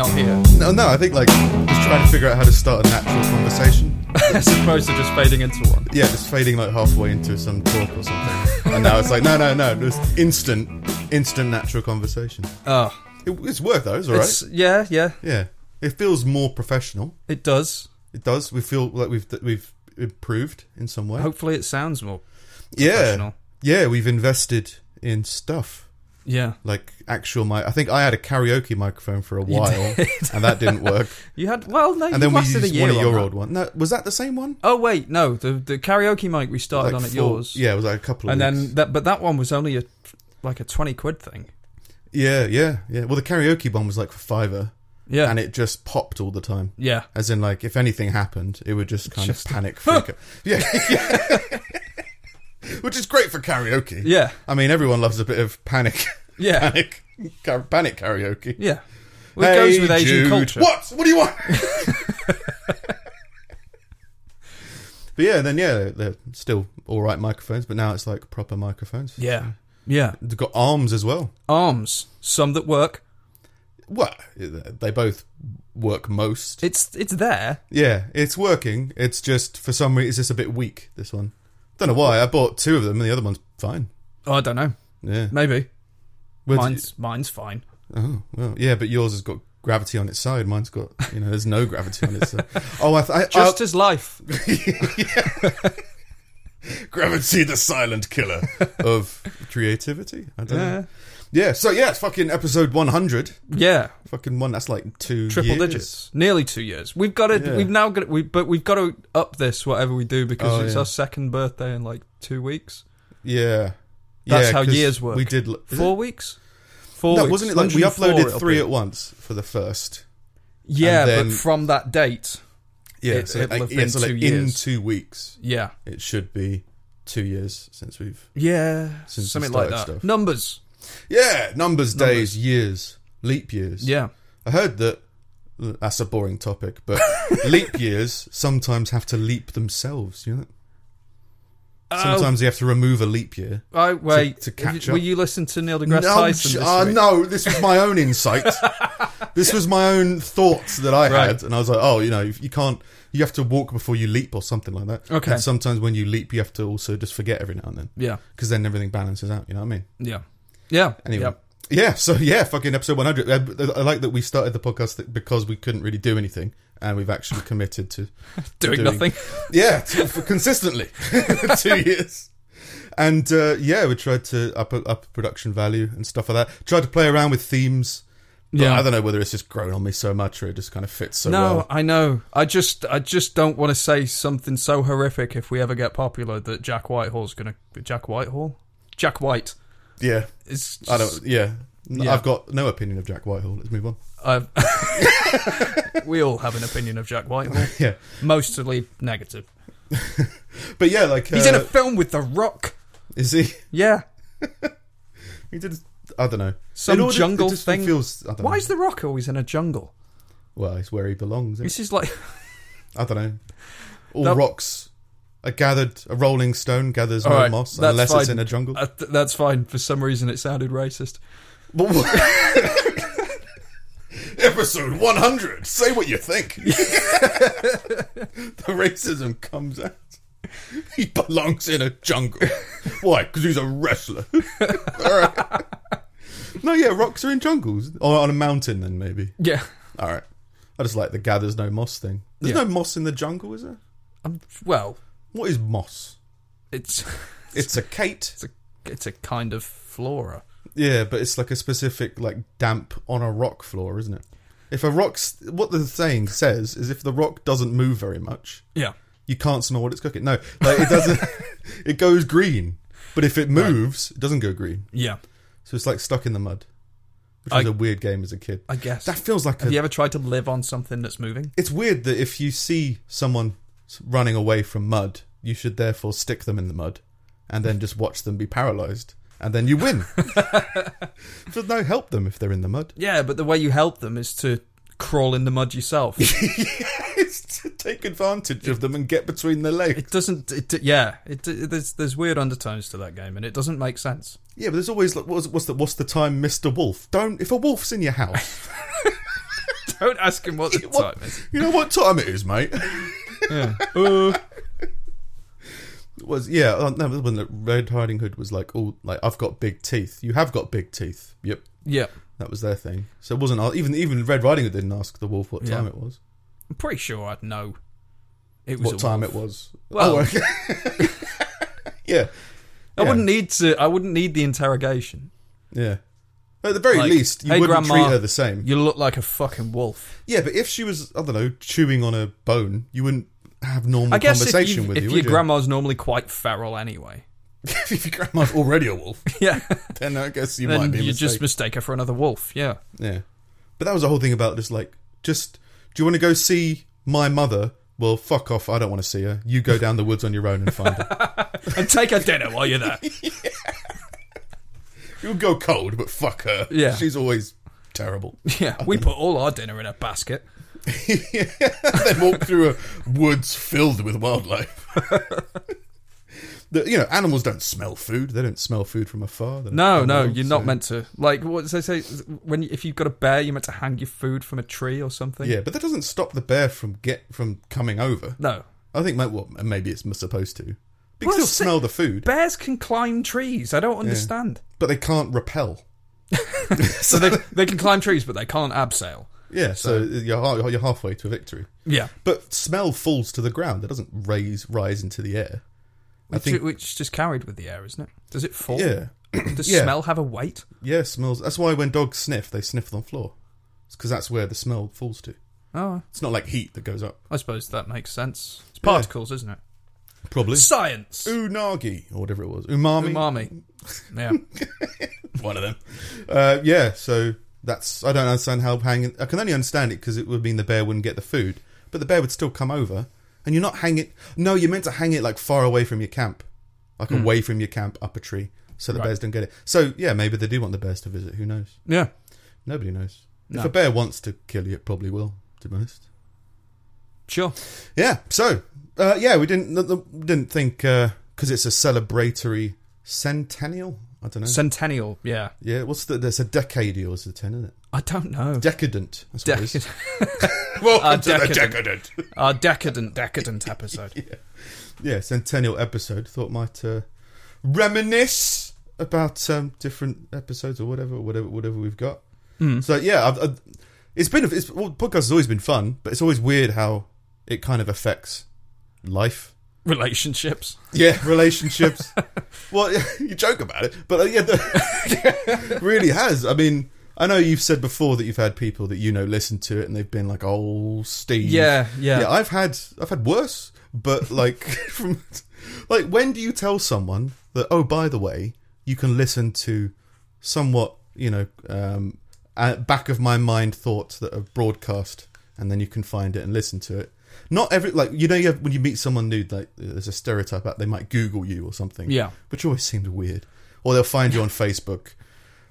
not hear? No, no, I think like just trying to figure out how to start a natural conversation. As opposed to just fading into one. Yeah, just fading like halfway into some talk or something. and now it's like, no, no, no, just instant, instant natural conversation. Oh, It, it's worked though, it's yeah, yeah. Yeah, it feels more professional. It does. It does. We feel like we've we've improved in some way. Hopefully, it sounds more yeah, professional. yeah, we've invested in stuff Yeah. like actual mic. I think I had a karaoke microphone for a while, and that didn't work. You had well, no, you and then we used one of your old one. No, was that the same one? Oh wait, no, the the karaoke mic we started Like on at four- yours. Yeah, it was like a couple of and weeks. then that, but that one was only a like a twenty quid thing. yeah, yeah, yeah. Well, the karaoke one was like for fiver, Yeah, and it just popped all the time. yeah. As in, like, if anything happened, it would just kind Just- of panic freak out. Yeah, yeah. Which is great for karaoke. Yeah, I mean, everyone loves a bit of panic, yeah, panic, car- panic karaoke. yeah. Well, it goes with Asian Jude. culture. What? What do you want? but yeah, then yeah, they're, they're still all right microphones, but now it's like proper microphones. Yeah, yeah. They've got arms as well. Arms, some that work. Well, they both work most. It's it's there. Yeah, it's working. It's just for some reason it's just a bit weak. This one, don't know why. I bought two of them, and the other one's fine. Oh, I don't know. Yeah, Maybe Where's- mine's mine's fine. Oh well, yeah, but yours has got gravity on its side. Mine's got you know, there's no gravity on its side. Oh, I, th- I Just as life. gravity, the silent killer of creativity. I don't know. Yeah, so yeah, it's fucking episode 100. yeah. Fucking one. That's like two Triple years. digits, nearly two years. We've got to. Yeah. We've now got. We but we've got to up this whatever we do because Oh, it's yeah. our second birthday in like two weeks. Yeah, That's Yeah, how years work. We did. Four weeks. Four. No, weeks. wasn't it like we uploaded three be. at once for the first? Yeah, then- but from that date, Yeah, It- so like, yeah, been so like in two weeks, yeah, it should be two years since we've. yeah, Since something like that. stuff. Numbers. Yeah, numbers, days, years, leap years. Yeah, I heard that. That's a boring topic, but leap years sometimes have to leap themselves. You know, Oh, sometimes you have to remove a leap year. I wait. to catch Will you listen to Neil deGrasse no, Tyson? This uh, week? no, this was my own insight. this was my own thoughts that I Right. had, and I was like, oh, you know, you can't. You have to walk before you leap, or something like that. Okay. And sometimes when you leap, you have to also just forget every now and then, Yeah, because then everything balances out. You know what I mean? yeah, yeah. Anyway. yeah. Yeah, so yeah, fucking episode 100. I, I like that we started the podcast because we couldn't really do anything, and we've actually committed to Doing, Doing- nothing. yeah to, for consistently two years. And uh, yeah, we tried to up up production value and stuff like that. Tried to play around with themes. But Yeah. I don't know whether it's just grown on me so much or it just kind of fits so no, well. I know. I just, I just don't want to say something so horrific if we ever get popular that Jack Whitehall's gonna. Jack Whitehall, Jack White Yeah, is. Just, I don't. Yeah. Yeah. I've got no opinion of Jack Whitehall. Let's move on. I've- we all have an opinion of Jack Whitehall, Yeah, mostly negative. but yeah, like He's uh, in a film with The Rock. Is he? Yeah, He did. I don't know. some just- jungle thing. Feels. I don't Why know. is The Rock always in a jungle? Well, it's where he belongs. This is like I don't know. All That- rocks are gathered. A rolling stone gathers no right, moss unless it's in a jungle. uh, th- that's fine. For some reason, it sounded racist. Episode 100. Say what you think. the racism comes out. He belongs in a jungle. Why? Because he's a wrestler. All right. No, yeah, rocks are in jungles. Or on a mountain, then maybe. Yeah. All right. I just like the gathers no moss thing. There's Yeah. no moss in the jungle, is there? Um, well, What is moss? it's It's a kate. it's a it's a kind of flora. Yeah, but it's like a specific like damp on a rock floor, isn't it? If a rock's what the saying says is if the rock doesn't move very much, Yeah. you can't smell what it's cooking. No, like it doesn't. it goes green, but if it moves, it doesn't go green. Yeah. So it's like stuck in the mud, which I- was a weird game as a kid. I guess. That feels like Have a. you ever tried to live on something that's moving? It's weird that if you see someone running away from mud, you should therefore stick them in the mud, and then just watch them be paralyzed, and then you win. There's no help them if they're in the mud. Yeah, but the way you help them is to crawl in the mud yourself. it's to take advantage of them and get between their legs. it doesn't. It, yeah. It, it there's there's weird undertones to that game, and it doesn't make sense. Yeah, but there's always like, what's, what's the what's the time, Mister Wolf? Don't if a wolf's in your house, Don't ask him what the What- time is. You know what time it is, mate? Yeah. Uh, It was yeah. uh, No, when the Red Riding Hood was like, "Oh, like I've got big teeth. You have got big teeth." Yep, yeah. that was their thing. So it wasn't even even Red Riding Hood didn't ask the wolf what Yeah. time it was. I'm pretty sure I'd know. It was What time wolf. it was? Well- oh, okay. yeah, I Yeah. wouldn't need to. I wouldn't need the interrogation. yeah. At the very Like, least, you "Hey, wouldn't Grandma, treat her the same. You look like a fucking wolf. Yeah, but if she was, I don't know, chewing on a bone, you wouldn't have normal I guess conversation you, with if you. your would you? grandma's normally quite feral anyway. if your grandma's already a wolf, Yeah. then I guess you might be you mistaken. just mistake her for another wolf. Yeah. Yeah. But that was the whole thing about just like, just, do you want to go see my mother? Well, fuck off. I don't want to see her. You go down the woods on your own and find her. And take her dinner while you're there. You'll go cold, but fuck her. Yeah. She's always terrible. Yeah. We put all our dinner in a basket. then walk through a woods filled with wildlife. the, you know, animals don't smell food. They don't smell food from afar. They're No, no, animals, you're not so- meant to. Like what does they say? When you, if you've got a bear, you're meant to hang your food from a tree or something. Yeah, but that doesn't stop the bear from get from coming over. No. I think, ma- well, maybe it's supposed to. Well, can still see- smell the food, Bears can climb trees. I don't understand. but they can't repel. So they they can climb trees, but they can't abseil. Yeah, so, you're you're halfway to a victory. Yeah. But smell falls to the ground. It doesn't raise rise into the air. I Which, think which just carried with the air, isn't it? Does it fall? yeah, Does Yeah. smell have a weight? yeah, smells. That's why when dogs sniff, they sniff on the floor. It's because that's where the smell falls to. Oh, It's not like heat that goes up. I suppose that makes sense. It's particles, isn't it? Probably Science. unagi or whatever it was. Umami. Umami. Yeah. One of them. Uh, yeah, so that's I don't understand how hanging. I can only understand it because it would mean the bear wouldn't get the food, but the bear would still come over, and you're not hanging. No, you're meant to hang it like far away from your camp, like away from your camp up a tree, so the Right. bears don't get it. So yeah, maybe they do want the bears to visit. Who knows? Yeah. Nobody knows. No. If a bear wants to kill you, it probably will. To be honest. Sure. Yeah. So uh, yeah, we didn't didn't think because it's a celebratory centennial. I don't know. Centennial. Yeah. yeah, what's the? There's a decade decadial is the ten, isn't it? I don't know. Decadent. That's what it is. Decadent. Welcome to the decadent. decadent. Our decadent, decadent episode. yeah, yeah, centennial episode. Thought might uh, reminisce about um, different episodes or whatever, whatever, whatever we've got. Hmm. So yeah, I've, I've, it's been it's well, podcast has always been fun, but it's always weird how it kind of affects life. Relationships. Yeah, relationships. well, you joke about it, but uh, yeah, the, really has. I mean, I know you've said before that you've had people that you know listen to it and they've been like, "Oh, Steve." Yeah, yeah. yeah. I've had I've had worse, but like from like when do you tell someone that? Oh, by the way, you can listen to somewhat, you know, um, back of my mind thoughts that are broadcast, and then you can find it and listen to it. Not every like you know you have, when you meet someone new like there's a stereotype that they might Google you or something Yeah. which always seems weird or they'll find you on Facebook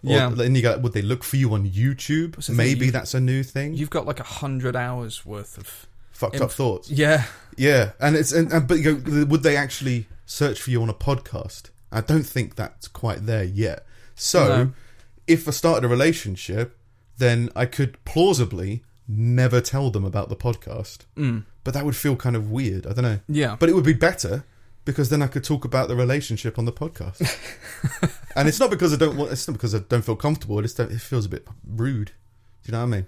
or, Yeah. then you go would they look for you on YouTube thing, maybe you- that's a new thing You've got like a hundred hours worth of. fucked inf- up thoughts Yeah. yeah and it's and, and but you go would they actually search for you on a podcast I don't think that's quite there yet so No. if I started a relationship then I could plausibly never tell them about the podcast Mm. but that would feel kind of weird I don't know Yeah. But it would be better because then I could talk about the relationship on the podcast. and it's not because I don't want. It's not because I don't feel comfortable. It just it feels a bit rude. Do you know what I mean?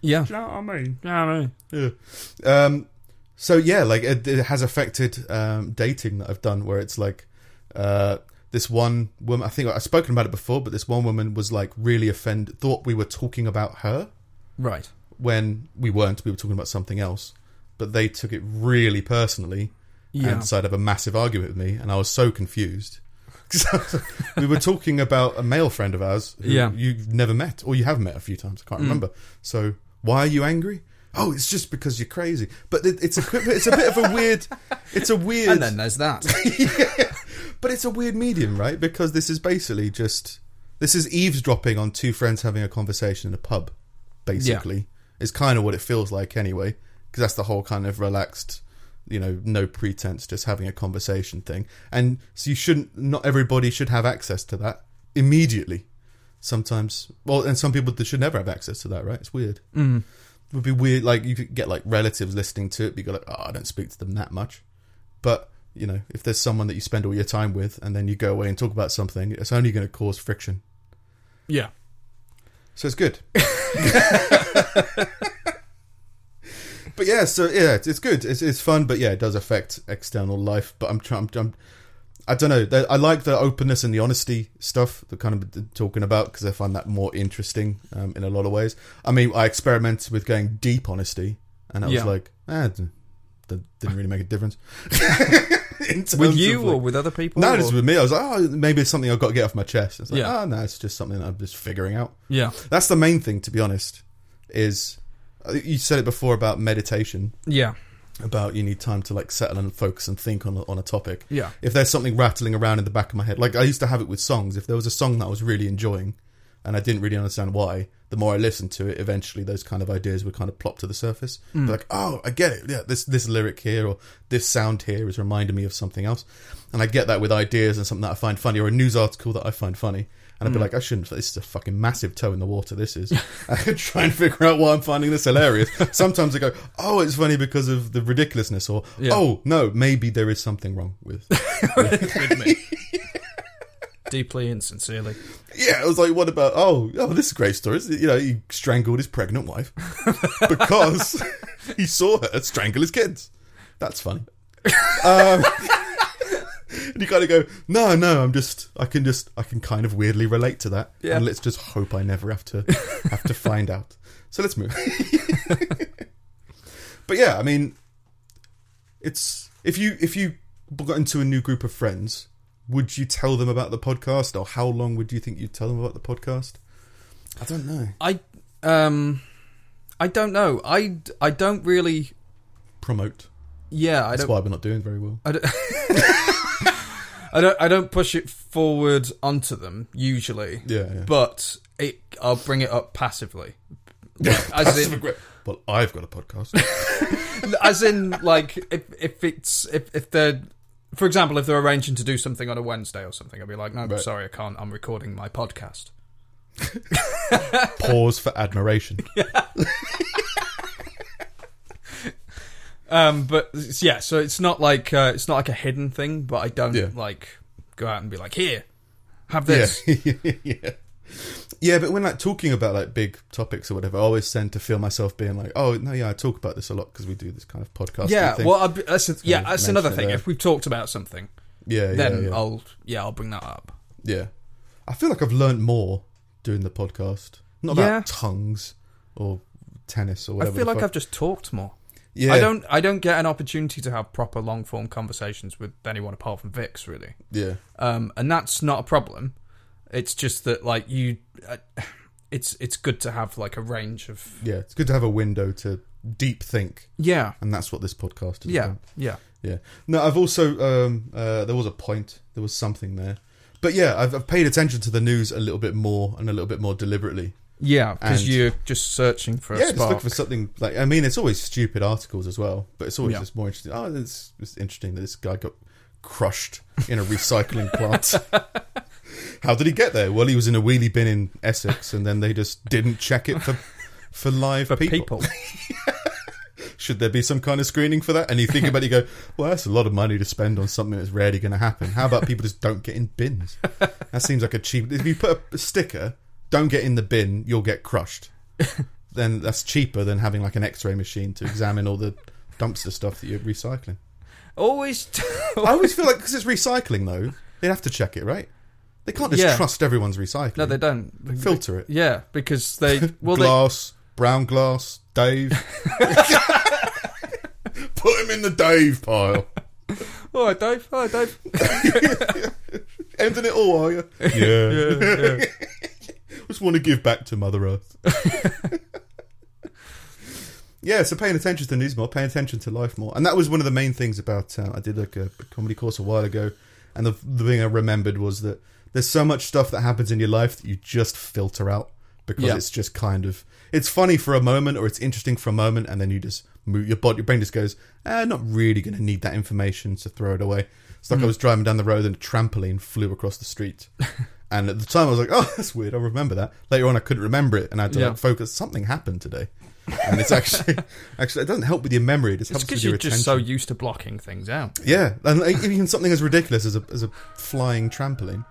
yeah. Do you know what I mean? Yeah, I mean. Yeah. Um. So yeah, like it, it has affected um, dating that I've done, where it's like uh, this one woman. I think I've spoken about it before, but this one woman was like really offended. Thought we were talking about her Right. When we weren't. We were talking about something else. But they took it really personally Yeah. and decided to have a massive argument with me, and I was so confused. we were talking about a male friend of ours who Yeah. you've never met, or you have met a few times. I can't mm. remember. So why are you angry? Oh, it's just because you're crazy. But it, it's a it's a bit of a weird. It's a weird. and then there's that. But it's a weird medium, right? Because this is basically just this is eavesdropping on two friends having a conversation in a pub. Basically, is kind of what it feels like anyway. Because that's the whole kind of relaxed, you know, no pretense, just having a conversation thing. And so you shouldn't. Not everybody should have access to that immediately. Sometimes, well, and some people should never have access to that, right? It's weird. Mm. would be weird. Like you could get like relatives listening to it, but you go like, oh, I don't speak to them that much. But you know, if there's someone that you spend all your time with, and then you go away and talk about something, it's only going to cause friction. Yeah. So it's good. but yeah, so yeah, it's, it's good. It's it's fun, but yeah, it does affect external life. But I'm trying. I'm, I don't know. I like the openness and the honesty stuff that kind of talking about because I find that more interesting um, in a lot of ways. I mean, I experimented with going deep honesty, and I was Yeah. like, that didn't really make a difference. With you like- or with other people? no, or- just with me. I was like, oh, maybe it's something I've got to get off my chest. It's like, Yeah. oh, no, it's just something I'm just figuring out. Yeah. That's the main thing, to be honest. Is uh, you said it before about meditation, Yeah. about you need time to like settle and focus and think on on a topic. Yeah. If there's something rattling around in the back of my head, like I used to have it with songs. If there was a song that I was really enjoying, and I didn't really understand why, the more I listened to it, eventually those kind of ideas would kind of plop to the surface. Hmm. Be like, oh, I get it. Yeah, this this lyric here or this sound here is reminding me of something else, and I get that with ideas and something that I find funny or a news article that I find funny. And I'd be hmm. like, I shouldn't. This is a fucking massive toe in the water. This is. I could try and figure out why I'm finding this hilarious. Sometimes I go, oh, it's funny because of the ridiculousness, or Yeah. oh no, maybe there is something wrong with. with me. Deeply and sincerely. Yeah, I was like, what about? Oh, oh, this is a great story. You know, he strangled his pregnant wife because he saw her strangle his kids. That's funny. Um, and you kind of go, no, no, I'm just, I can just, I can kind of weirdly relate to that, Yeah. and let's just hope I never have to have to find out. So let's move. but yeah, I mean, it's if you if you got into a new group of friends, would you tell them about the podcast, or how long would you think you'd tell them about the podcast? I don't know. I um I don't know. I I don't really Promote. yeah, I That's don't why we're not doing very well. I don't I don't I don't push it forward onto them usually. Yeah, yeah. But it I'll bring it up passively. as in well, I've got a podcast. as in like if if it's if if they're for example if they're arranging to do something on a Wednesday or something I'd be like no Right. sorry I can't I'm recording my podcast. Pause for admiration. Um but yeah so it's not like uh, it's not like a hidden thing but I don't Yeah. like go out and be like here have this. yeah, yeah. Yeah, but when like talking about like big topics or whatever, I always tend to feel myself being like, "Oh no, yeah, I talk about this a lot because we do this kind of podcast." Yeah, thing. well, I'd be, that's a, yeah, that's another thing. there. If we've talked about something, yeah, yeah, then yeah. I'll yeah, I'll bring that up. Yeah. I feel like I've learned more doing the podcast. Not about Yeah. tongues or tennis or whatever. I feel like fuck. I've just talked more. yeah, I don't I don't get an opportunity to have proper long form conversations with anyone apart from Vix, really. Yeah. Um, and that's not a problem. It's just that like you, uh, it's it's good to have like a range of Yeah. It's good to have a window to deep think. yeah And that's what this podcast is yeah about. yeah Yeah. No, I've also um uh there was a point. There was something there. But yeah, I've, I've paid attention to the news a little bit more and a little bit more deliberately. yeah because And- you're just searching for a yeah, just spark. look for something like. I mean, it's always stupid articles as well, but it's always Yeah. just more interesting. Oh, it's, it's interesting that this guy got crushed in a recycling plant. How did he get there? Well, he was in a wheelie bin in Essex, and then they just didn't check it for for live for people. people. Should there be some kind of screening for that? And you think about it, you go, well, that's a lot of money to spend on something that's rarely going to happen. How about people just don't get in bins? That seems like a cheap. If you put a sticker, don't get in the bin, you'll get crushed. then that's cheaper than having like an X-ray machine to examine all the dumpster stuff that you're recycling. Always, I always feel like because it's recycling though, they have to check it, right? They can't just Yeah. trust everyone's recycling. no, they don't filter it. Yeah, because they well they glass, brown glass, Dave. Put him in the Dave pile. all right, Dave. All right, Dave. Ending it all, are you? Yeah. Yeah, yeah. Just want to give back to Mother Earth. yeah, so paying attention to news more, paying attention to life more, and that was one of the main things about. Uh, I did like a, a comedy course a while ago, and the, the thing I remembered was that there's so much stuff that happens in your life that you just filter out because Yeah. it's just kind of it's funny for a moment or it's interesting for a moment, and then you just move your body, your brain just goes, eh, not really going to need that information, so throw it away. It's like I was driving down the road and a trampoline flew across the street. And at the time, I was like, "Oh, that's weird. I remember that." Later on, I couldn't remember it, and I had to Yeah. like, focus. Something happened today, and it's actually actually it doesn't help with your memory. It just It's helps with because your you're attention. just so used to blocking things out. yeah, and like, even something as ridiculous as a as a flying trampoline,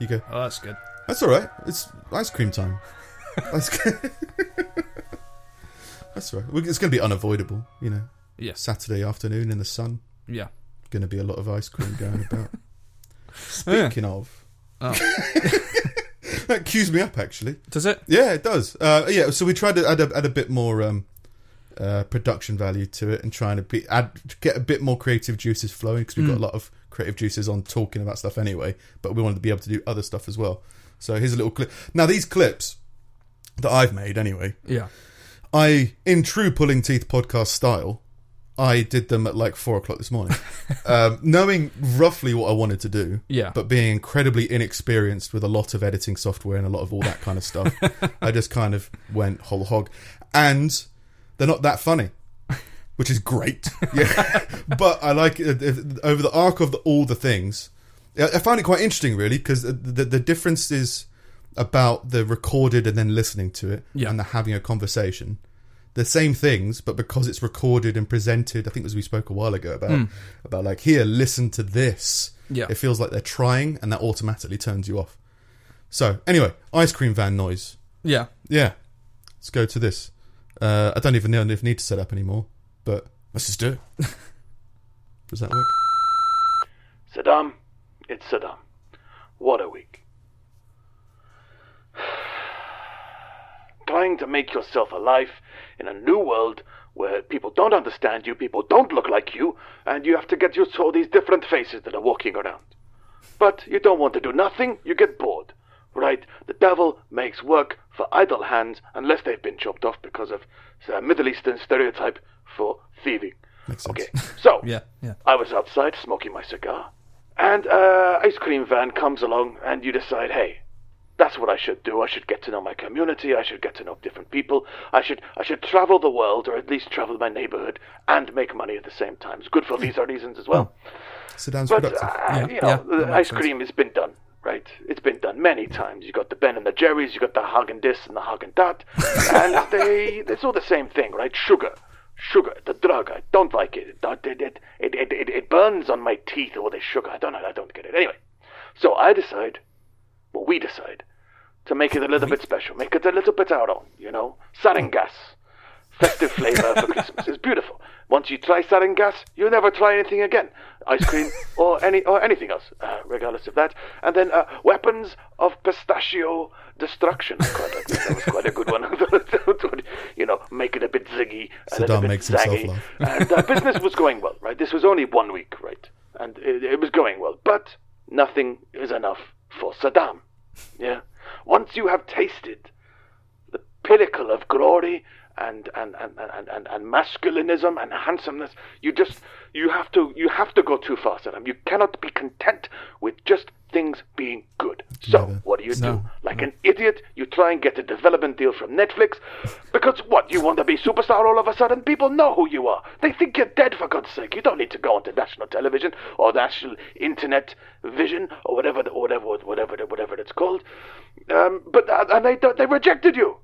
you go. Oh, that's good. That's all right. It's ice cream time. That's good. That's all right. It's going to be unavoidable, you know. Yes. Saturday afternoon in the sun. Yeah. Going to be a lot of ice cream going about. Speaking of, Oh. that cues me up actually. Does it? Yeah, it does. Uh, yeah, so we tried to add a, add a bit more um, uh, production value to it and trying to be, add get a bit more creative juices flowing because we've got a lot of creative juices on talking about stuff anyway, but we wanted to be able to do other stuff as well. So here's a little clip. Now these clips that I've made anyway, Yeah. I in true pulling teeth podcast style, I did them at like four o'clock this morning, um, knowing roughly what I wanted to do. Yeah. But being incredibly inexperienced with a lot of editing software and a lot of all that kind of stuff, I just kind of went whole hog, and they're not that funny. Which is great, yeah. but I like it if- over the arc of the, all the things. I find it quite interesting, really, because the, the the difference is about the recorded and then listening to it Yeah. and the having a conversation. The same things, but because it's recorded and presented, I think as we spoke a while ago about hmm. about like here, listen to this. Yeah. It feels like they're trying, and that automatically turns you off. So anyway, ice cream van noise. Yeah. Yeah, let's go to this. Uh, I don't even know if need to set up anymore, but let's just do it. Does that work? Saddam, it's Saddam. What a week. Trying to make yourself a life in a new world where people don't understand you, people don't look like you, and you have to get used to all these different faces that are walking around. But you don't want to do nothing, you get bored. Right? The devil makes work for idle hands unless they've been chopped off because of a Middle Eastern stereotype for thieving. Makes sense. Okay, so Yeah. Yeah. I was outside smoking my cigar, and uh, ice cream van comes along, and you decide, hey, that's what I should do. I should get to know my community. I should get to know different people. I should I should travel the world, or at least travel my neighborhood, and make money at the same time. It's good for these reasons as well. Saddam's But productive. uh, Yeah, you know, ice sense. cream has been done, right? It's been done many times. You got the Ben and the Jerry's, you got the Hagen Dis and the Hagen Dot, and they it's all the same thing, right? Sugar, sugar, the drug. I don't like it. It it it it, it, it burns on my teeth. All this sugar. I don't know. I don't get it. Anyway, so I decide, well, we decide to make it a little bit special, make it a little bit our own. You know, sarin gas festive flavor for Christmas. It's beautiful. Once you try sarin gas, you'll never try anything again. Ice cream or any or anything else, uh, regardless of that. And then uh, weapons of pistachio destruction. Quite that was quite a good one. you know, make it a bit ziggy, a little Saddam makes himself zaggy. laugh. and uh, business was going well, right? This was only one week, right? And it, it was going well, but nothing is enough for Saddam. Yeah. Once you have tasted the pinnacle of glory and and, and, and, and, and masculinism and handsomeness. You just you have to you have to go too far, Saddam. You cannot be content with just things being good. So Never. what do you do? No, Like an idiot, you try and get a development deal from Netflix because what? You want to be superstar all of a sudden? People know who you are. They think you're dead for God's sake. You don't need to go onto national television or national internet vision or whatever the, whatever whatever whatever it's called. Um, but uh, and they they rejected you.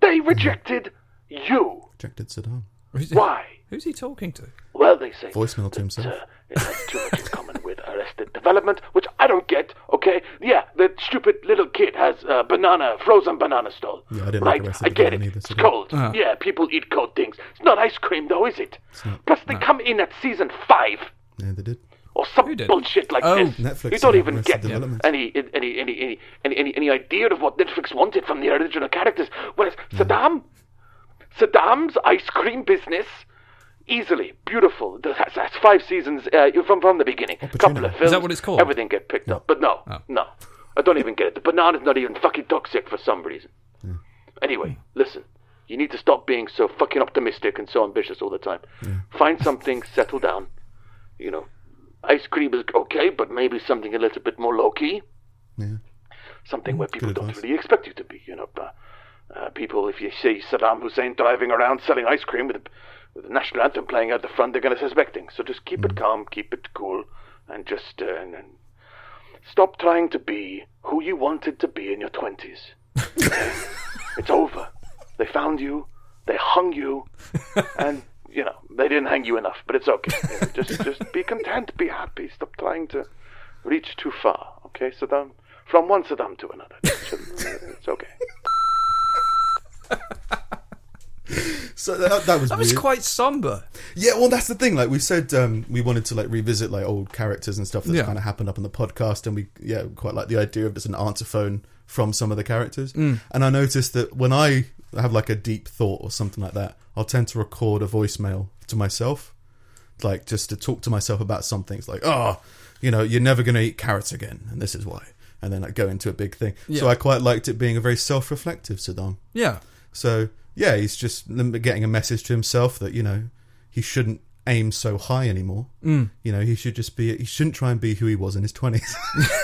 They rejected you. Rejected Saddam. Who's, Why? who's he talking to? Well, they say Voicemail to himself. uh, it has too much in common with Arrested Development, which I don't get. Okay, yeah, the stupid little kid has a banana, frozen banana stall. Yeah, I didn't like right? Arrested I get it. Either, it's cold. Uh. Yeah, people eat cold things. It's not ice cream, though, is it? Plus, they come in at season five Yeah, they did. Or some did? bullshit like Oh, this. Netflix you don't even get any any, any, any, any, any any idea of what Netflix wanted from the original characters. Whereas Saddam, Saddam's ice cream business, easily beautiful. That's, that's five seasons uh, from from the beginning. Couple of films. Is that what it's called? Everything get picked up, but no, no, I don't even get it. The banana's not even fucking toxic for some reason. Anyway, listen. You need to stop being so fucking optimistic and so ambitious all the time. Find something, settle down. You know, ice cream is okay, but maybe something a little bit more low key. Yeah. Something where people don't really expect you to be. You know, uh, uh, people, if you see Saddam Hussein driving around selling ice cream with, with the national anthem playing out the front, they're going to suspect things. So just keep it calm, keep it cool, and just uh, and, and stop trying to be who you wanted to be in your twenties. it's over. They found you. They hung you, and you know they didn't hang you enough, but it's okay. You know, just just be content, be happy. Stop trying to reach too far. Okay, Saddam. From one Saddam to another. It's okay. So that, that was That was weird. quite somber. Yeah, well, that's the thing. Like we said, um, we wanted to like revisit like old characters and stuff that's Yeah. kind of happened up on the podcast, and we yeah quite like the idea of just an answer phone from some of the characters. Mm. And I noticed that when I have like a deep thought or something like that, I'll tend to record a voicemail to myself, like just to talk to myself about something. It's like, oh, you know, you're never going to eat carrots again, and this is why. And then I go into a big thing. So I quite liked it being a very self-reflective Saddam. Yeah. So yeah, he's just getting a message to himself that you know he shouldn't aim so high anymore. Mm. You know, he should just be. He shouldn't try and be who he was in his twenties.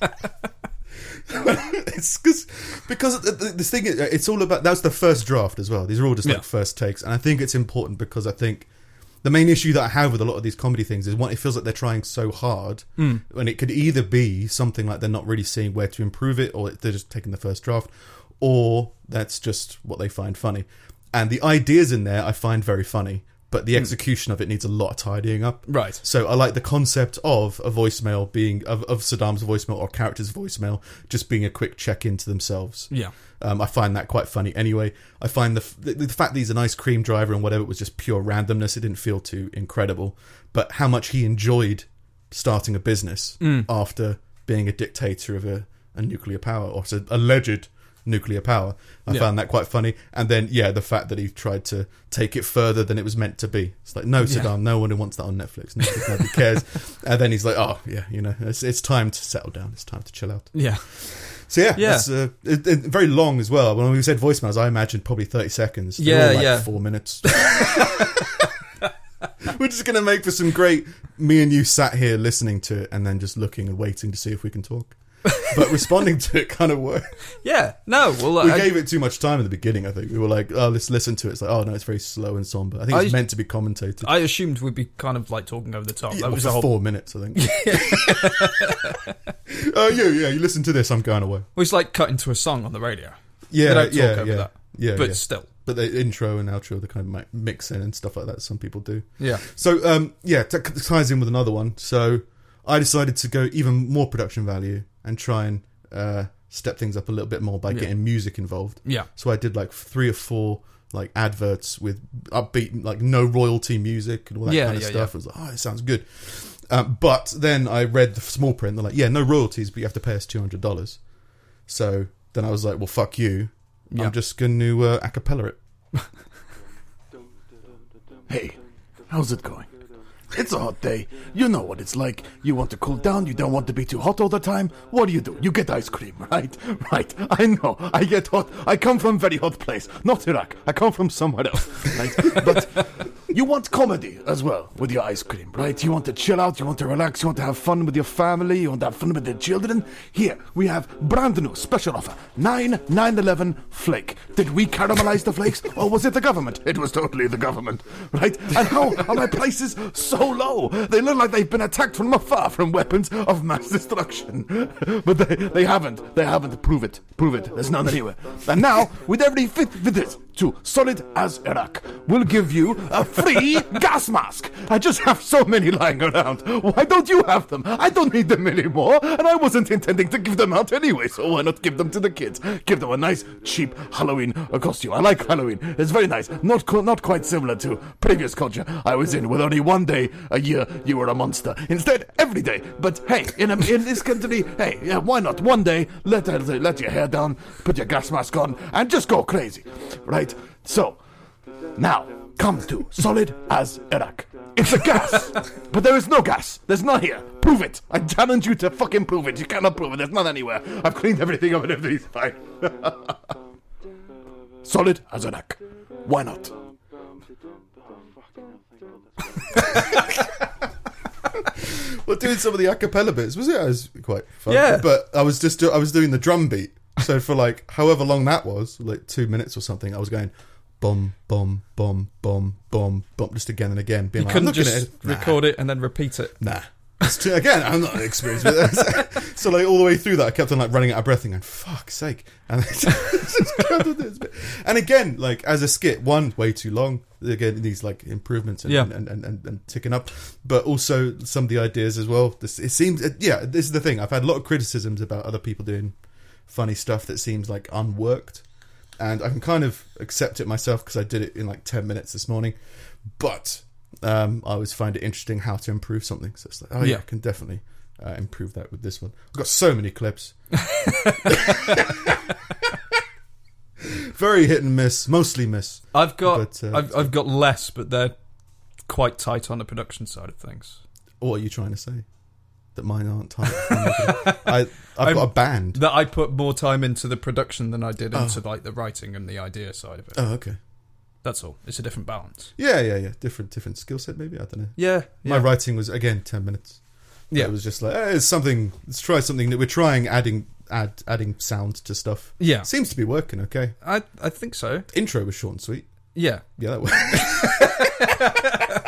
it's cause, because the, the, the thing is, it's all about. That's the first draft as well. These are all just like Yeah. first takes, and I think it's important because I think the main issue that I have with a lot of these comedy things is one, it feels like they're trying so hard, Mm. and it could either be something like they're not really seeing where to improve it, or they're just taking the first draft, or that's just what they find funny. And the ideas in there I find very funny, but the execution of it needs a lot of tidying up. Right. So I like the concept of a voicemail being of, of Saddam's voicemail or character's voicemail just being a quick check in to themselves. Yeah. Um, I find that quite funny. Anyway, I find the, the the fact that he's an ice cream driver and whatever it was just pure randomness. It didn't feel too incredible, but how much he enjoyed starting a business after being a dictator of a, a nuclear power or so alleged nuclear power. I Yeah. found that quite funny. And then yeah, the fact that he tried to take it further than it was meant to be. It's like no, Saddam, no one who wants that on Netflix. Netflix nobody cares. and then he's like, oh yeah, you know, it's it's time to settle down. It's time to chill out. Yeah. So yeah, Yeah. That's, uh, it, it- very long as well. When we said voicemails, I imagined probably thirty seconds. They're Yeah, like yeah. four minutes. We're just gonna make for some great. Me and you sat here listening to it, and then just looking and waiting to see if we can talk. But responding to it kind of worked. Yeah. No. Well, We I, gave it too much time in the beginning. I think we were like, "Oh, let's listen to it." It's like, "Oh no, it's very slow and somber." I think it's I- meant to be commentated. I assumed we'd be kind of like talking over the top. Yeah, that was whole. four minutes, I think. Oh yeah, yeah. You listen to this. I'm going away. Well, it's like cutting to a song on the radio, Yeah, They don't talk yeah, over yeah, that. yeah, but yeah. still. But the intro and outro, they kind of mi- mix in and stuff like that. Some people do. Yeah. So um, yeah, t- ties in with another one. So I decided to go even more production value and try and uh, step things up a little bit more by Yeah. getting music involved. Yeah. So I did like three or four like adverts with upbeat, like no royalty music and all that Yeah, kind of yeah, stuff. I was like, oh, it sounds good. Um, but then I read the small print. They're like, yeah, no royalties, but you have to pay us two hundred dollars. So then I was like, well, fuck you. Yeah. I'm just going to uh, acapella it. Hey, how's it going? It's a hot day. You know what it's like. You want to cool down, you don't want to be too hot all the time. What do you do? You get ice cream, right? Right. I know. I get hot. I come from very hot place. Not Iraq. I come from somewhere else. Right? But you want comedy as well with your ice cream, right? You want to chill out, you want to relax, you want to have fun with your family, you want to have fun with the children. Here, we have brand new special offer. 9 911 flake. Did we caramelize the flakes or was it the government? It was totally the government, right? And how are my prices so low? They look like they've been attacked from afar from weapons of mass destruction. But they, they haven't. They haven't. Prove it. Prove it. There's none anywhere. And now, with every fifth visit to Solid as Iraq, we'll give you a free gas mask. I just have so many lying around. Why don't you have them? I don't need them anymore, and I wasn't intending to give them out anyway, so why not give them to the kids? Give them a nice, cheap Halloween costume. I like Halloween. It's very nice. Not not quite similar to previous culture I was in, with only one day a year you were a monster. Instead, every day. But hey, in a, in this country, hey, yeah, why not? One day, let let your hair down, put your gas mask on, and just go crazy, right? So, now come to solid as Iraq. It's a gas, but there is no gas. There's none here. Prove it. I challenge you to fucking prove it. You cannot prove it. There's none anywhere. I've cleaned everything up and everything's fine. solid as Iraq. Why not? Well, doing some of the acapella bits was it? I was quite fun. Yeah. But I was just do- I was doing the drum beat. So for like however long that was, like two minutes or something, I was going bum boom, boom, boom, boom, boom, just again and again. Being You like, couldn't just it. Nah, record it and then repeat it. Nah, true. Again, I'm not experienced with it. so like all the way through that, I kept on like running out of breath and going, "Fuck's sake!" And, I just this bit. and again, like as a skit, one way too long. Again, these like improvements and Yeah. and, and, and, and ticking up, but also some of the ideas as well. This it seems, yeah, this is the thing. I've had a lot of criticisms about other people doing funny stuff that seems like unworked, and I can kind of accept it myself because I did it in like ten minutes this morning, but um, I always find it interesting how to improve something. So it's like, oh yeah, Yeah. I can definitely uh, improve that with this one. I've got so many clips. Very hit and miss, mostly miss. I've got But, uh, I've, I've got less, but they're quite tight on the production side of things. What are you trying to say? That mine aren't tight. I, I've I'm- got a band. That I put more time into the production than I did into like the writing and the idea side of it. Oh, okay. That's all. It's a different balance. Yeah, yeah, yeah. Different, different skill set. Maybe I don't know. Yeah, My yeah. writing was again ten minutes. Yeah. it was just like eh, it's something. Let's try something that we're trying adding add adding sound to stuff. Yeah, Seems to be working. Okay. I I think so. Intro was short and sweet. Yeah, Yeah, that worked.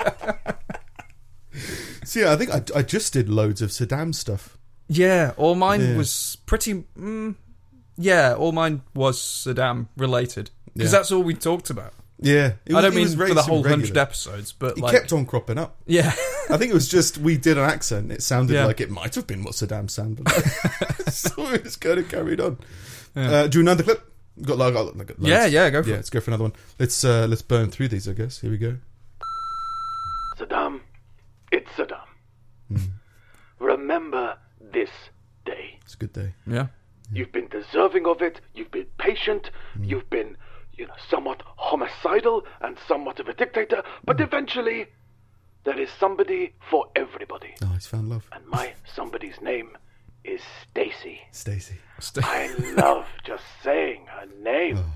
so yeah, I think I, I just did loads of Saddam stuff. yeah. All mine Yeah. was pretty. Mm, yeah, all mine was Saddam related because Yeah. that's all we talked about. Yeah, it I don't mean for the whole hundred episodes, but It like kept on cropping up. yeah, I think it was just we did an accent. It sounded Yeah. like it might have been what Saddam sounded like. so it's kind of carried on. Yeah. Uh, do another clip. Got, like, got, got loads. yeah, yeah. Go for yeah. it. Let's go for another one. Let's uh, let's burn through these. I guess. Here we go. Saddam, it's Saddam. Hmm. Remember this day. It's a good day. Yeah, You've been deserving of it. You've been patient. Hmm. You've been, you know, somewhat homicidal and somewhat of a dictator. But hmm. eventually, there is somebody for everybody. Oh, he's found love. And my somebody's name is Stacy. Stacy. Stay- I love just saying her name. Oh.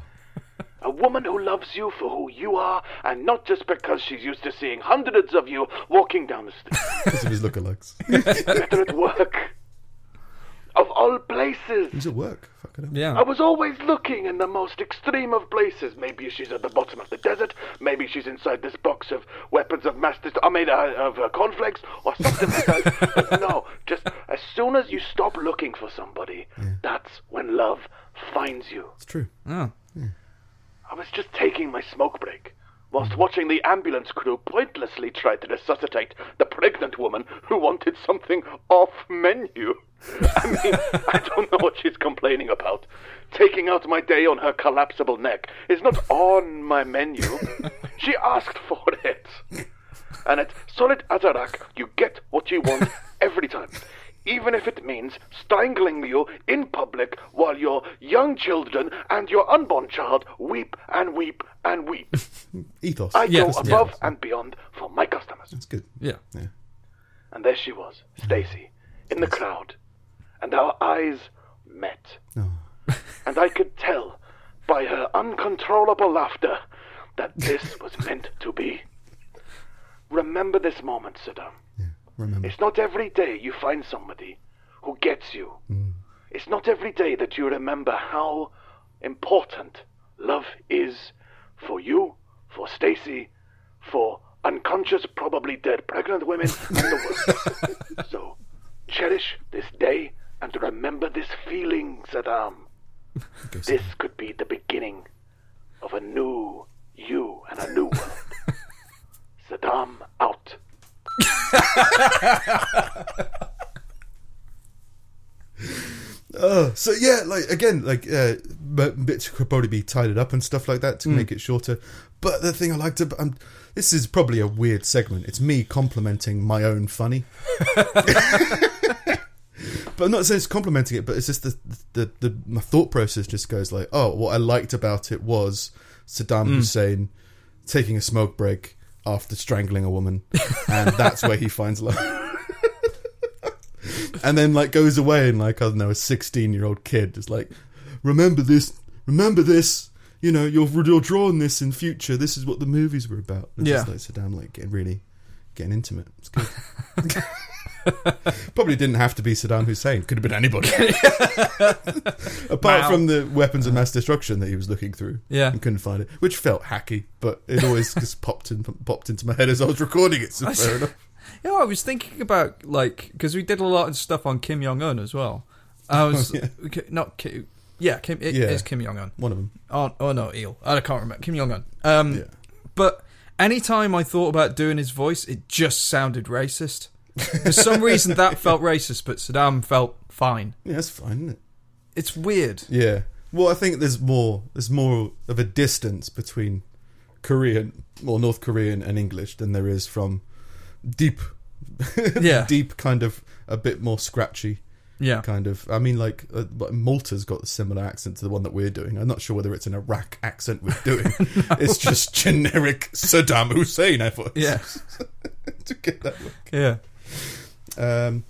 A woman who loves you for who you are, and not just because she's used to seeing hundreds of you walking down the street. Because of his lookalikes. Better at work. Of all places. He's at work. Fuck it up. yeah. I was always looking in the most extreme of places. Maybe she's at the bottom of the desert. Maybe she's inside this box of weapons of mass destruction. I made uh, of uh, cornflakes or something like that. But no, just as soon as you stop looking for somebody, that's when love finds you. It's true. Oh. I was just taking my smoke break whilst watching the ambulance crew pointlessly try to resuscitate the pregnant woman who wanted something off menu. I mean, I don't know what she's complaining about. Taking out my day on her collapsible neck is not on my menu. She asked for it. And at Solid as Iraq, you get what you want every time. Even if it means strangling you in public while your young children and your unborn child weep and weep and weep. Ethos. I Yeah, go above yeah. and beyond for my customers. That's good. Yeah. Yeah. And there she was, Stacy, in the crowd. And our eyes met. Oh. And I could tell by her uncontrollable laughter that this was meant to be. Remember this moment, Saddam. Remember. It's not every day you find somebody who gets you. Mm. It's not every day that you remember how important love is for you, for Stacy, for unconscious, probably dead pregnant women and the world. so cherish this day and remember this feeling, Saddam. This could be the beginning of a new you and a new world. Saddam out. Uh, so yeah, like again, like uh, bits could probably be tidied up and stuff like that to make it shorter. But the thing I liked about um, this is probably a weird segment. It's me complimenting my own funny. but I'm not saying it's complimenting it, but it's just the, the the my thought process just goes like, oh, what I liked about it was Saddam Hussein taking a smoke break after strangling a woman, and that's where he finds love. and then like goes away and like I don't know a sixteen year old kid is like, remember this, remember this. You know, you're you're drawing this in future. This is what the movies were about. It's just Yeah. like Saddam like getting really getting intimate. It's good. Probably didn't have to be Saddam Hussein. Could have been anybody. Apart from the weapons of mass destruction that he was looking through. Yeah. And couldn't find it, which felt hacky, but it always just popped in, popped into my head as I was recording it. So I fair enough. Yeah, I was thinking about like because we did a lot of stuff on Kim Jong Un as well. I was Oh, yeah. not Kim, yeah, Kim. It Yeah. is Kim Jong Un. One of them. Oh, oh no, Il. I can't remember Kim Jong Un. Um, Yeah. but anytime I thought about doing his voice, it just sounded racist. For some reason, that felt racist, but Saddam felt fine. Yeah, that's fine, isn't it? It's weird. Yeah. Well, I think there's more. There's more of a distance between Korean or North Korean and English than there is from deep, Yeah. deep kind of a bit more scratchy Yeah, kind of. I mean, like uh, Malta's got a similar accent to the one that we're doing. I'm not sure whether it's an Iraq accent we're doing. It's just generic Saddam Hussein effort. yeah, to get that look. yeah. Um,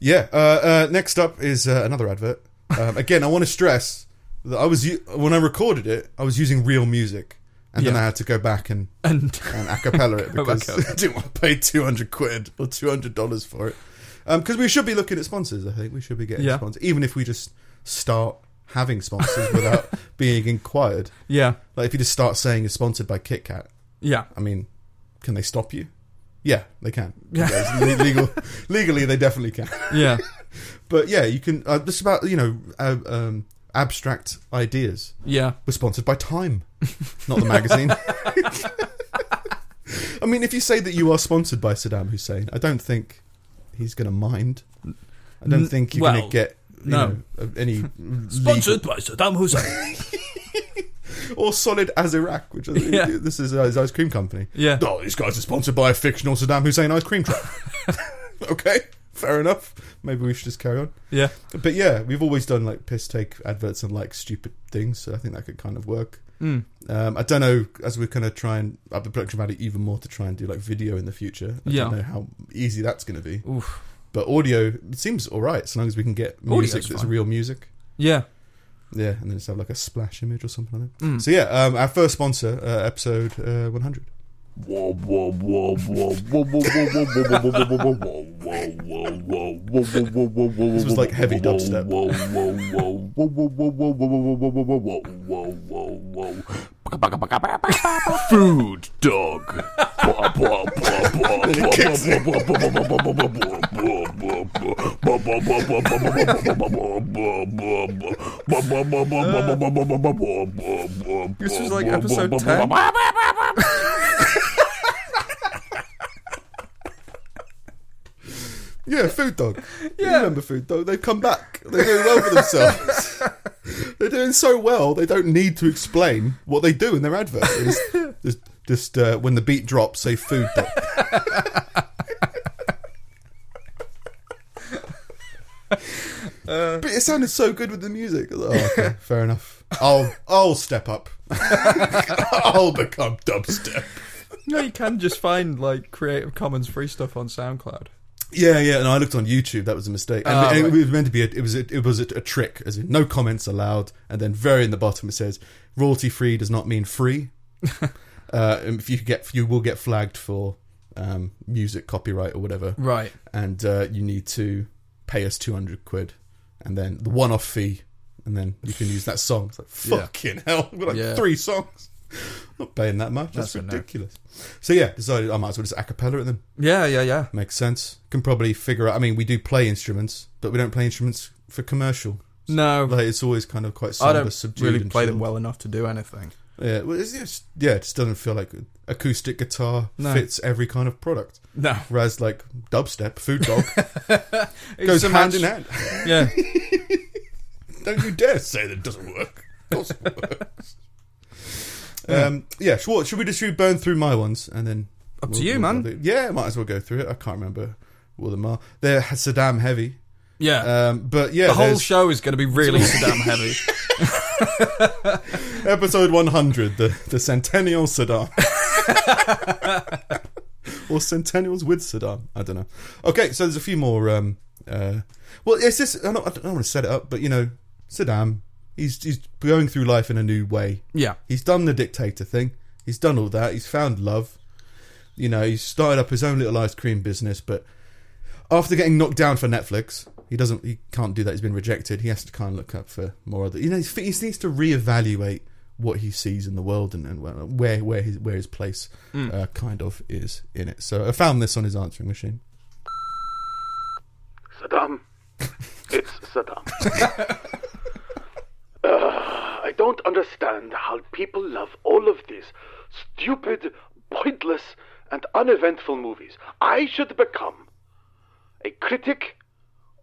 yeah. Uh, uh, next up is uh, another advert. Um, again, I want to stress that I was u- when I recorded it, I was using real music, and then Yeah. I had to go back and And and acapella it Go back because I didn't want to pay two hundred quid or two hundred dollars for it. Because we should be looking at sponsors. I think we should be getting Yeah. sponsors, even if we just start having sponsors without being inquired. yeah, Like if you just start saying it's sponsored by KitKat, yeah, I mean, can they stop you? Yeah, they can. Yeah. Legal, legally, they definitely can. yeah, But yeah, you can. Uh, this is about you know uh, um, abstract ideas. yeah. We're sponsored by Time, not the magazine. I mean, if you say that you are sponsored by Saddam Hussein, I don't think he's going to mind. I don't think you're well, going to get you no. know, any Sponsored by Saddam Hussein. or solid as Iraq, which is, Yeah. this is uh, his ice cream company. Yeah. Oh, these guys are sponsored by a fictional Saddam Hussein ice cream truck. okay, fair enough. Maybe we should just carry on. yeah, But yeah, we've always done like piss take adverts and like stupid things, so I think that could kind of work. mm. Um, I don't know as we're going to try and up the production value even more to try and do like video in the future. I Yeah. don't know how easy that's going to be. Oof. But audio it seems all right as long as we can get Audio's music that's fine. real music. Yeah. Yeah, and then just have like a splash image or something like that. Mm. So yeah, um, our first sponsor, uh, episode uh, 100. This was like heavy dubstep. Food dog. This was like episode 10. Yeah, Food Dog. You remember Food Dog? They've come back. They're doing well for themselves. They're doing so well, they don't need to explain what they do in their advert. It's Just, just uh, when the beat drops, say Food Dog. but it sounded so good with the music. I was like, Oh, okay, fair enough. I'll I'll step up. I'll become dubstep. No, you can just find like Creative Commons free stuff on SoundCloud. Yeah, yeah, and I looked on YouTube. That was a mistake. And Ah, it, right. it was meant to be. A, it was. A, it was a, a trick, as in no comments allowed. And then very in the bottom it says royalty free does not mean free. uh, and if you get, you will get flagged for um, music copyright or whatever, Right. and uh, you need to pay us two hundred quid, and then the one-off fee, and then you can use that song. It's like Yeah. fucking hell, we've got like Yeah. three songs. not paying that much. That's, That's no. ridiculous. So yeah, decided I might as well just acapella it then. Yeah, yeah, yeah. Makes sense. Can probably figure out. I mean, we do play instruments, but we don't play instruments for commercial. No, Like it's always kind of quite I don't subdued, really play them well enough to do anything. Yeah, well, it's just yeah, it just doesn't feel like acoustic guitar No. fits every kind of product. No, Whereas like dubstep, Food Dog goes hand in hand. Yeah, Don't you dare say that it doesn't work. Of course it works. Um, yeah, should, should we just should burn through my ones and then Up to you, man. do- yeah, might as well go through it. I can't remember what them are. They're Saddam heavy, yeah. um, but yeah, the whole show is going to be really Saddam heavy. Episode 100, the, the Centennial Saddam. or Centennials with Saddam. I don't know. Okay, so there's a few more. Um, uh, well, it's just, I don't, I don't want to set it up, but you know, Saddam, he's, he's going through life in a new way. Yeah, He's done the dictator thing, he's done all that, he's found love. You know, he's started up his own little ice cream business, but after getting knocked down for Netflix, he doesn't. He can't do that. He's been rejected. He has to kind of look up for more other. You know, he needs to reevaluate what he sees in the world and, and where where his where his place uh, kind of is in it. So I found this on his answering machine. Saddam. It's Saddam. uh, I don't understand how people love all of these stupid, pointless, and uneventful movies. I should become a critic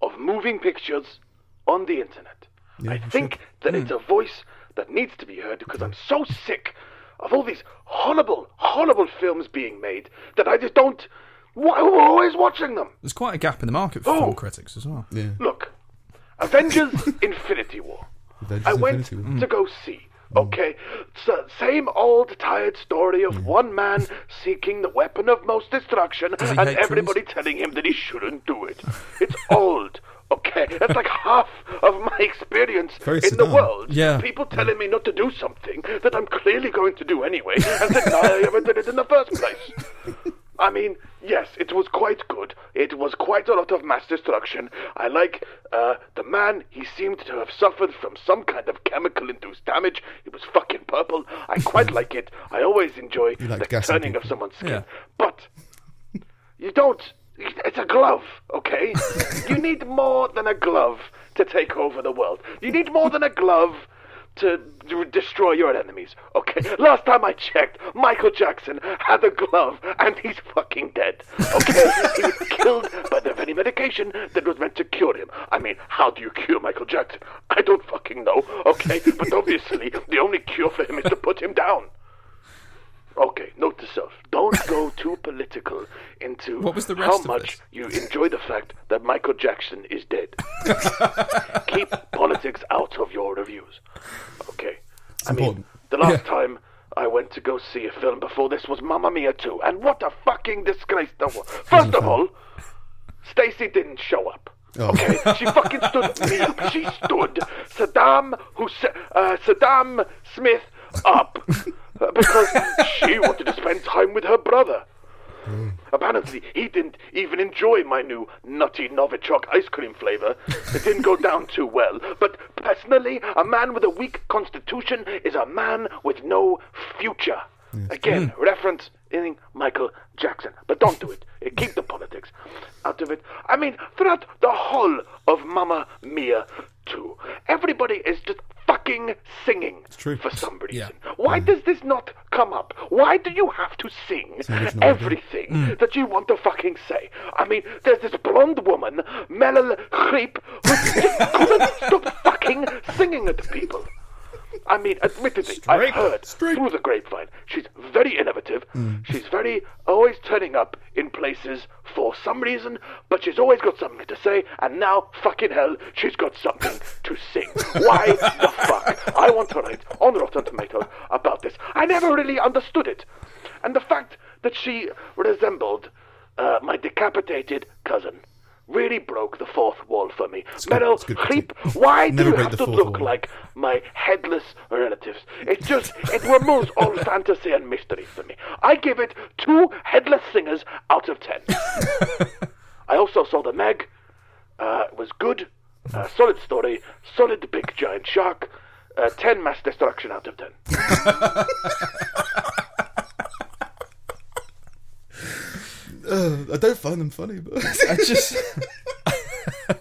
of moving pictures on the internet. Yeah, I you think that it's a voice that needs to be heard because I'm so sick of all these horrible, horrible films being made that I just don't. Why we're always watching them? There's quite a gap in the market for Oh. film critics as well. Yeah, Look, Avengers Infinity War. Avengers I went Infinity War. to go see. Mm. Okay, so same old tired story of mm. one man seeking the weapon of most destruction and hate everybody telling him that he shouldn't do it. It's old. Okay, that's like half of my experience Very in the world. Yeah. People telling me not to do something that I'm clearly going to do anyway, and deny I ever did it in the first place. I mean, yes, it was quite good. It was quite a lot of mass destruction. I like uh, the man. He seemed to have suffered from some kind of chemical-induced damage. It was fucking purple. I quite like it. I always enjoy You like the gassing turning of people. someone's skin. Yeah. But you don't. It's a glove, okay? you need more than a glove to take over the world. You need more than a glove to d- destroy your enemies, okay? Last time I checked, Michael Jackson had a glove and he's fucking dead, okay? he was killed by the very medication that was meant to cure him. I mean, how do you cure Michael Jackson? I don't fucking know, okay? But obviously, the only cure for him is to put him down. Okay, note to self. Don't go too political into What was the how rest of much this? you enjoy the fact that Michael Jackson is dead. Keep politics out of your reviews. Okay. I mean, important. the last time I went to go see a film before this was Mamma Mia 2, and what a fucking disgrace that was. First of all, Stacy didn't show up. Oh. Okay, she fucking stood me up. She stood Saddam Hussein, uh, Saddam Smith up uh, because she wanted to spend time with her brother. Apparently, he didn't even enjoy my new nutty Novichok ice cream flavor. It didn't go down too well. But personally, a man with a weak constitution is a man with no future. Again, reference in Michael Jackson. But don't do it. Uh, Keep the politics out of it. I mean, throughout the whole of Mamma Mia 2, everybody is just fucking singing true. for some reason. Yeah. Why does this not come up? Why do you have to sing everything that you want to fucking say? I mean, there's this blonde woman, Melal Creep, who couldn't stop fucking singing at the people. I mean, admittedly, I've heard Straight. through the grapevine. She's very innovative. She's very always turning up in places for some reason, but she's always got something to say. And now, fucking hell, she's got something to sing. Why the fuck? I want to write on Rotten Tomatoes about this. I never really understood it, and the fact that she resembled uh, my decapitated cousin. Really broke the fourth wall for me. good- it's good Streep, critique. why do you have to look wall. like my headless relatives. It just it removes all fantasy and mystery for me. I give it two headless singers out of ten. I also saw the Meg. Uh, it was good. Uh, solid story. Solid big giant shark. Uh, ten mass destruction out of ten. Uh, I don't find them funny, but I just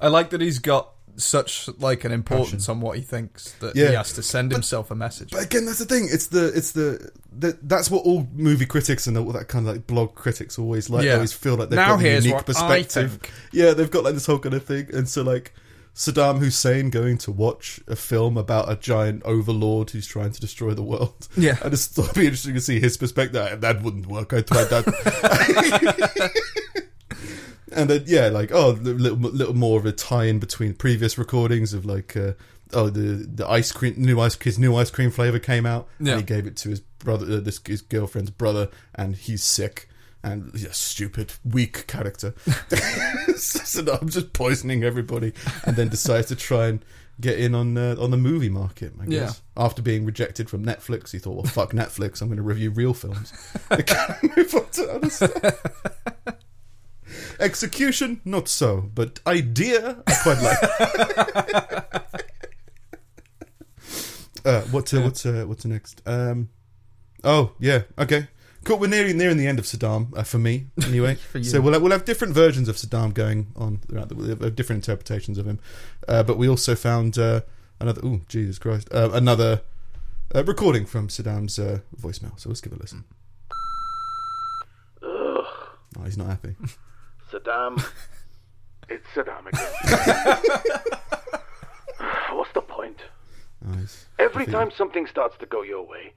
I like that he's got such like an importance on what he thinks that he has to send himself a message. But again, that's the thing. It's the it's the, the that's what all movie critics and all that kind of like blog critics always like. They Yeah. always feel like they've Now got a unique perspective. Yeah, they've got like this whole kind of thing, and so like Saddam Hussein going to watch a film about a giant overlord who's trying to destroy the world. Yeah. and it's it'll be interesting to see his perspective. That wouldn't work. I tried that. and then yeah, like oh, a little little more of a tie-in between previous recordings of like uh, oh the the ice cream new ice his new ice cream flavor came out Yeah. and he gave it to his brother uh, this his girlfriend's brother and he's sick and yeah, stupid weak character. so no, I'm just poisoning everybody and then decides to try and get in on uh, on the movie market. I guess after being rejected from Netflix, he thought, well, fuck Netflix, I'm going to review real films. I can't move on to other stuff. Execution, not so, but idea, I quite like. uh, what's uh, what's uh, what's next? Um, oh yeah, okay, cool. We're nearing nearing the end of Saddam uh, for me, anyway. you. So we'll have, we'll have different versions of Saddam going on throughout. The, we'll have different interpretations of him, uh, but we also found uh, another. Oh Jesus Christ! Uh, another uh, recording from Saddam's uh, voicemail. So let's give it a listen. Ugh, Oh, he's not happy. Saddam. it's Saddam again. What's the point? Oh, Every time something starts to go your way,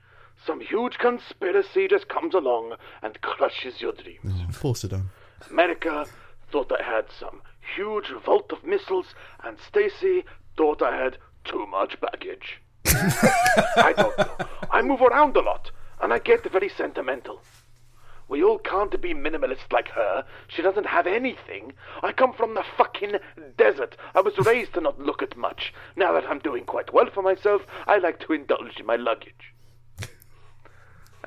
some huge conspiracy just comes along and crushes your dreams. Oh, poor Saddam. America thought I had some huge vault of missiles, and Stacy thought I had too much baggage. I don't know. I move around a lot, and I get very sentimental. We all can't be minimalist like her. She doesn't have anything. I come from the fucking desert. I was raised to not look at much. Now that I'm doing quite well for myself, I like to indulge in my luggage.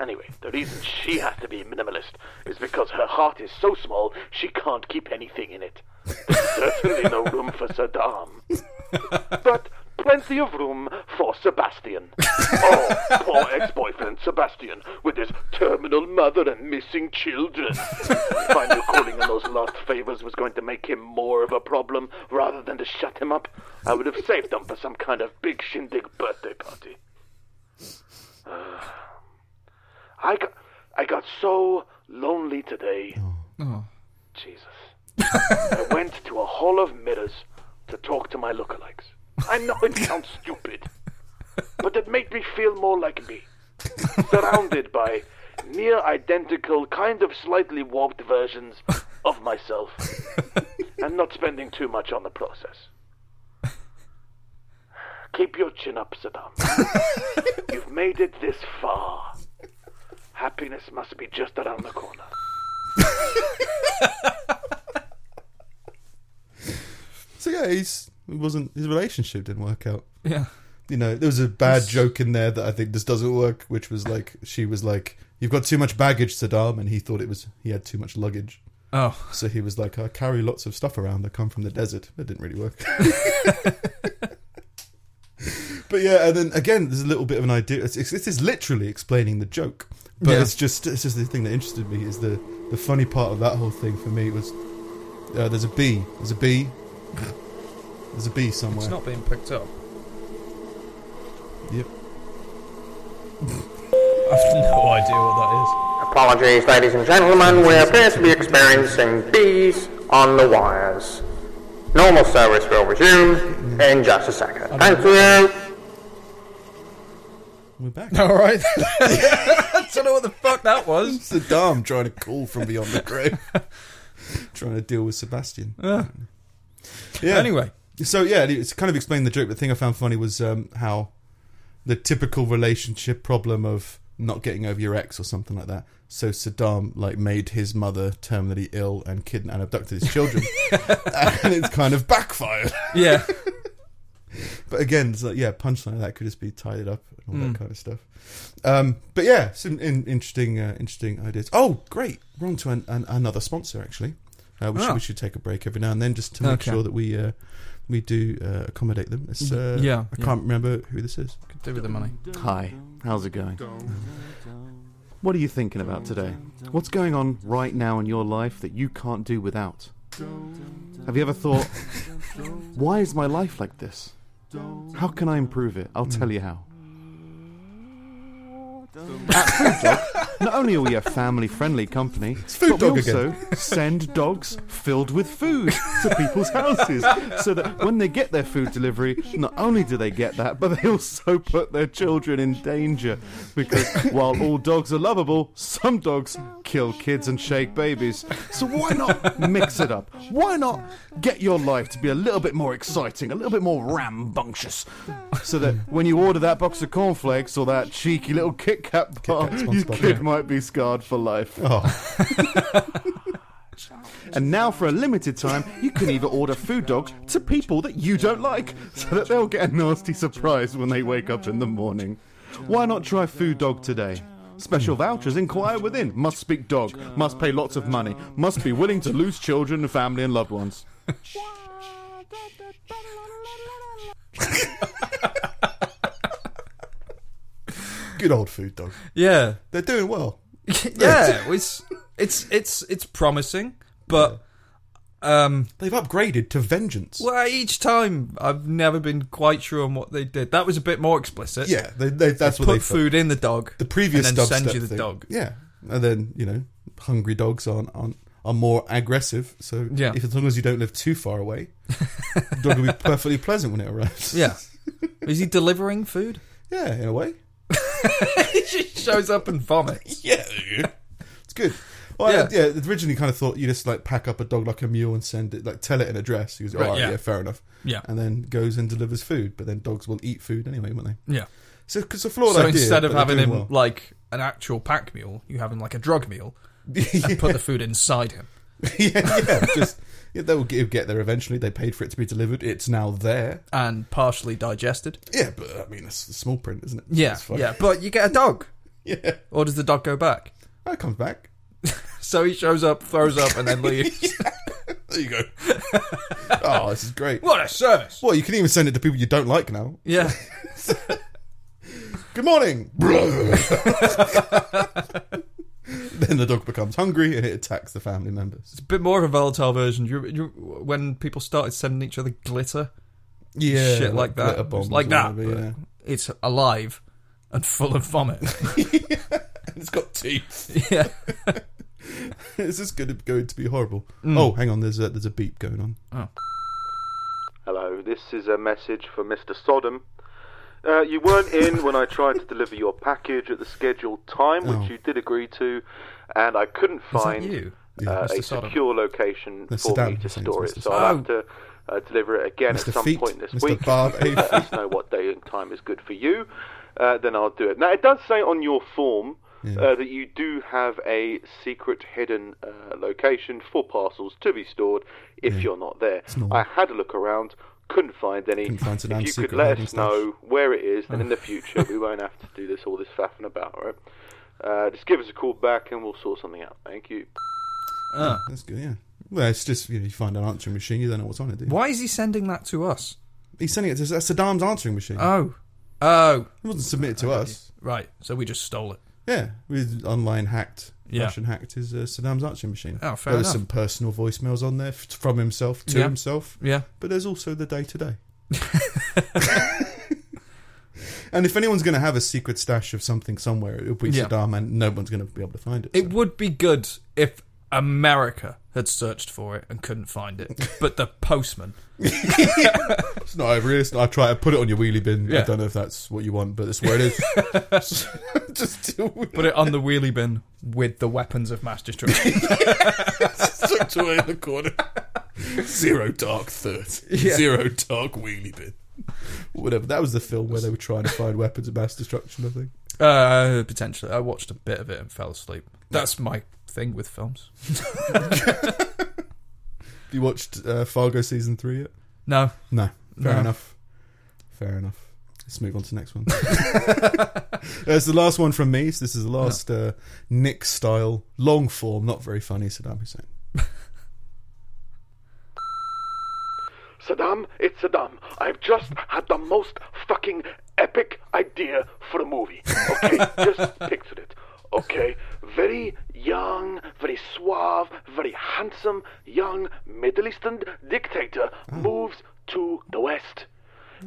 Anyway, the reason she has to be a minimalist is because her heart is so small she can't keep anything in it. There's certainly no room for Saddam. But plenty of room for Sebastian. Oh, poor ex-boyfriend Sebastian, with his terminal mother and missing children. If I knew calling on those lost favors was going to make him more of a problem rather than to shut him up, I would have saved them for some kind of big shindig birthday party. Ah. I got, I got so lonely today. Oh. oh. Jesus. I went to a hall of mirrors to talk to my lookalikes. I know it sounds stupid, but it made me feel more like me. Surrounded by near identical, kind of slightly warped versions of myself, and not spending too much on the process. Keep your chin up, Saddam. You've made it this far. Happiness must be just around the corner. So yeah, he's it wasn't his relationship didn't work out. Yeah. You know, there was a bad joke in there that I think just doesn't work, which was like she was like, "You've got too much baggage, Saddam," and he thought it was he had too much luggage. Oh. So he was like, "I carry lots of stuff around. I come from the desert." It didn't really work. but yeah, and then again, there's a little bit of an idea. It's, it's, this is literally explaining the joke, but Yeah. it's just it's just the thing that interested me is the the funny part of that whole thing for me was uh, there's a bee. There's a bee. There's a bee somewhere. It's not being picked up. Yep. I've no idea what that is. Apologies, ladies and gentlemen. We appear to be experiencing bees on the wires. Normal service will resume in just a second. Thank you. We're back. is. All right. I don't know what the fuck that was. Saddam trying to call from beyond the grave, trying to deal with Sebastian. Yeah. Yeah. Anyway. so yeah, it's kind of explained the joke. The thing I found funny was um, how the typical relationship problem of not getting over your ex or something like that. So Saddam like made his mother terminally ill and kidnapped and abducted his children, and it's kind of backfired. Yeah. But again, it's like yeah, punchline that could just be tied up and all Mm. that kind of stuff. Um, but yeah, some in, interesting, uh, interesting ideas. Oh, great! We're on to an, an, another sponsor actually. Uh, we, should, Ah. we should take a break every now and then just to make Okay. sure that we uh, we do uh, accommodate them. It's, uh, Yeah, I yeah. can't remember who this is. Could do with the money. Hi, how's it going? What are you thinking about today? What's going on right now in your life that you can't do without? Have you ever thought, why is my life like this? How can I improve it? I'll tell you how. At Food Dog, not only are we a family friendly company, but we Dog also send dogs filled with food to people's houses so that when they get their food delivery, not only do they get that, but they also put their children in danger. Because while all dogs are lovable, some dogs kill kids and shake babies. So why not mix it up? Why not get your life to be a little bit more exciting, a little bit more rambunctious? So that when you order that box of cornflakes or that cheeky little Kit Kat bar, Kat your kid Kit. might be scarred for life. Oh, And now, for a limited time, you can either order food dog to people that you don't like, so that they'll get a nasty surprise when they wake up in the morning. Why not try food dog today? Special vouchers, inquire within. Must speak dog. Must pay lots of money. Must be willing to lose children and family and loved ones. Good old food dog. Yeah, They're doing well. yeah. It's it's it's it's promising, but um, They've upgraded to vengeance. well, each time I've never been quite sure on what they did. That was a bit more explicit. Yeah, they, they, that's what put they food in the dog. The previous and then dubstep send you the thing. dog. Yeah, and then you know, hungry dogs aren't, aren't are more aggressive. So Yeah. if as long as you don't live too far away, the dog will be perfectly pleasant when it arrives. Yeah. Is he delivering food? yeah, in a way. he just shows up and vomits. Yeah, it's good. Well, Yeah. yeah. yeah. Originally, kind of thought you just like pack up a dog like a mule and send it, like tell it an address. He goes, Right, "Oh, yeah. yeah. fair enough." Yeah. and then goes and delivers food. But then dogs will eat food anyway, won't they? Yeah. So because a flawed So idea. instead of having him doing like an actual pack mule, you have him like a drug mule well. and put the food inside him. yeah, yeah, just yeah, they'll get, get there eventually. They paid for it to be delivered. It's now there. and partially digested. Yeah, but I mean, it's the small print, isn't it? Yeah, It's fine. yeah, but you get a dog, yeah. or does the dog go back? Oh, that comes back. So he shows up, throws up, and then leaves. There you go. oh, this is great. what a service! Well, you can even send it to people you don't like now. Yeah, Good morning. then the dog becomes hungry and it attacks the family members. it's a bit more of a volatile version. You, you, when people started sending each other glitter, Yeah, shit like, that, glitter It's bombs like that. whatever, but yeah. It's alive and full of vomit. And it's got teeth. yeah, is this going to, going to be horrible? Mm. Oh, hang on. There's a there's a beep going on. Oh. Hello, this is a message for Mr. Sodom. Uh, you weren't in when I tried to deliver your package at the scheduled time, which Oh. you did agree to, and I couldn't find you? Yeah, uh, a Sodom. secure location That's for Saddam me to store it. Mr. So I'll have to uh, deliver it again Mr. at some Feet, point this Mr. week. Let us know what day and time is good for you. Uh, then I'll do it. Now, it does say on your form Yeah. uh, that you do have a secret hidden uh, location for parcels to be stored if you're not there. I had a look around, couldn't find any. Couldn't find if Saddam's you could let hiding us know where it is, then in Oh. the future we won't have to do this all this faffing about, right? Uh, just give us a call back and we'll sort something out. Thank you. Ah. That's good. Yeah. Well, it's just you, know, you find an answering machine, you don't know what's on it. Do you? Why is he sending that to us? He's sending it to that's Saddam's answering machine. Oh, oh, it wasn't submitted to us. right. So we just stole it. Yeah, we online hacked. Yeah. Russian hacked his uh, Saddam's answering machine. Oh, fair There's some personal voicemails on there f- from himself to Yeah. himself, Yeah. but there's also the day to day. And if anyone's going to have a secret stash of something somewhere, it'll be Yeah. Saddam, and no one's going to be able to find it. It so. would be good if America had searched for it and couldn't find it, but the postman. It's not over here. It's not, I try to put it on your wheelie bin. I don't know if that's what you want, but that's where it is. Just deal with Put it on the wheelie bin with the weapons of mass destruction. tucked away in the corner. Zero dark third. Yeah. Zero dark wheelie bin. Whatever. That was the film where they were trying to find weapons of mass destruction. I think. uh, potentially, I watched a bit of it and fell asleep. That's my thing with films. Have you watched uh, Fargo season three yet? No, No. Fair No. enough. Fair enough. Let's move on to the next one. That's the last one from me. So this is the last uh, Nick style, long form, not very funny Saddam Hussein. Saddam, it's Saddam. I've just had the most fucking epic idea for a movie. Okay, just picture it. Okay, very young, very suave, very handsome, young Middle Eastern dictator oh. moves to the West.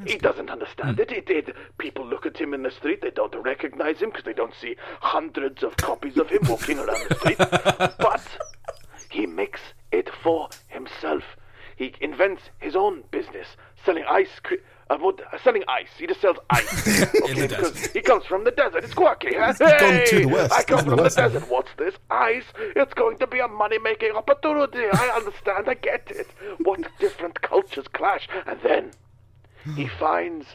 He doesn't understand hmm. it. It, it. People look at him in the street, they don't recognize him because they don't see hundreds of copies of him walking around the street. But he makes it for himself. He invents his own business, selling ice cream. Uh, what, uh, selling ice. He just sells ice. Okay, the because desert. he comes from the desert. It's quirky, huh? He's gone to the west. I come from the west now. desert. What's this? Ice. It's going to be a money-making opportunity. I understand. I get it. What different cultures clash, and then he finds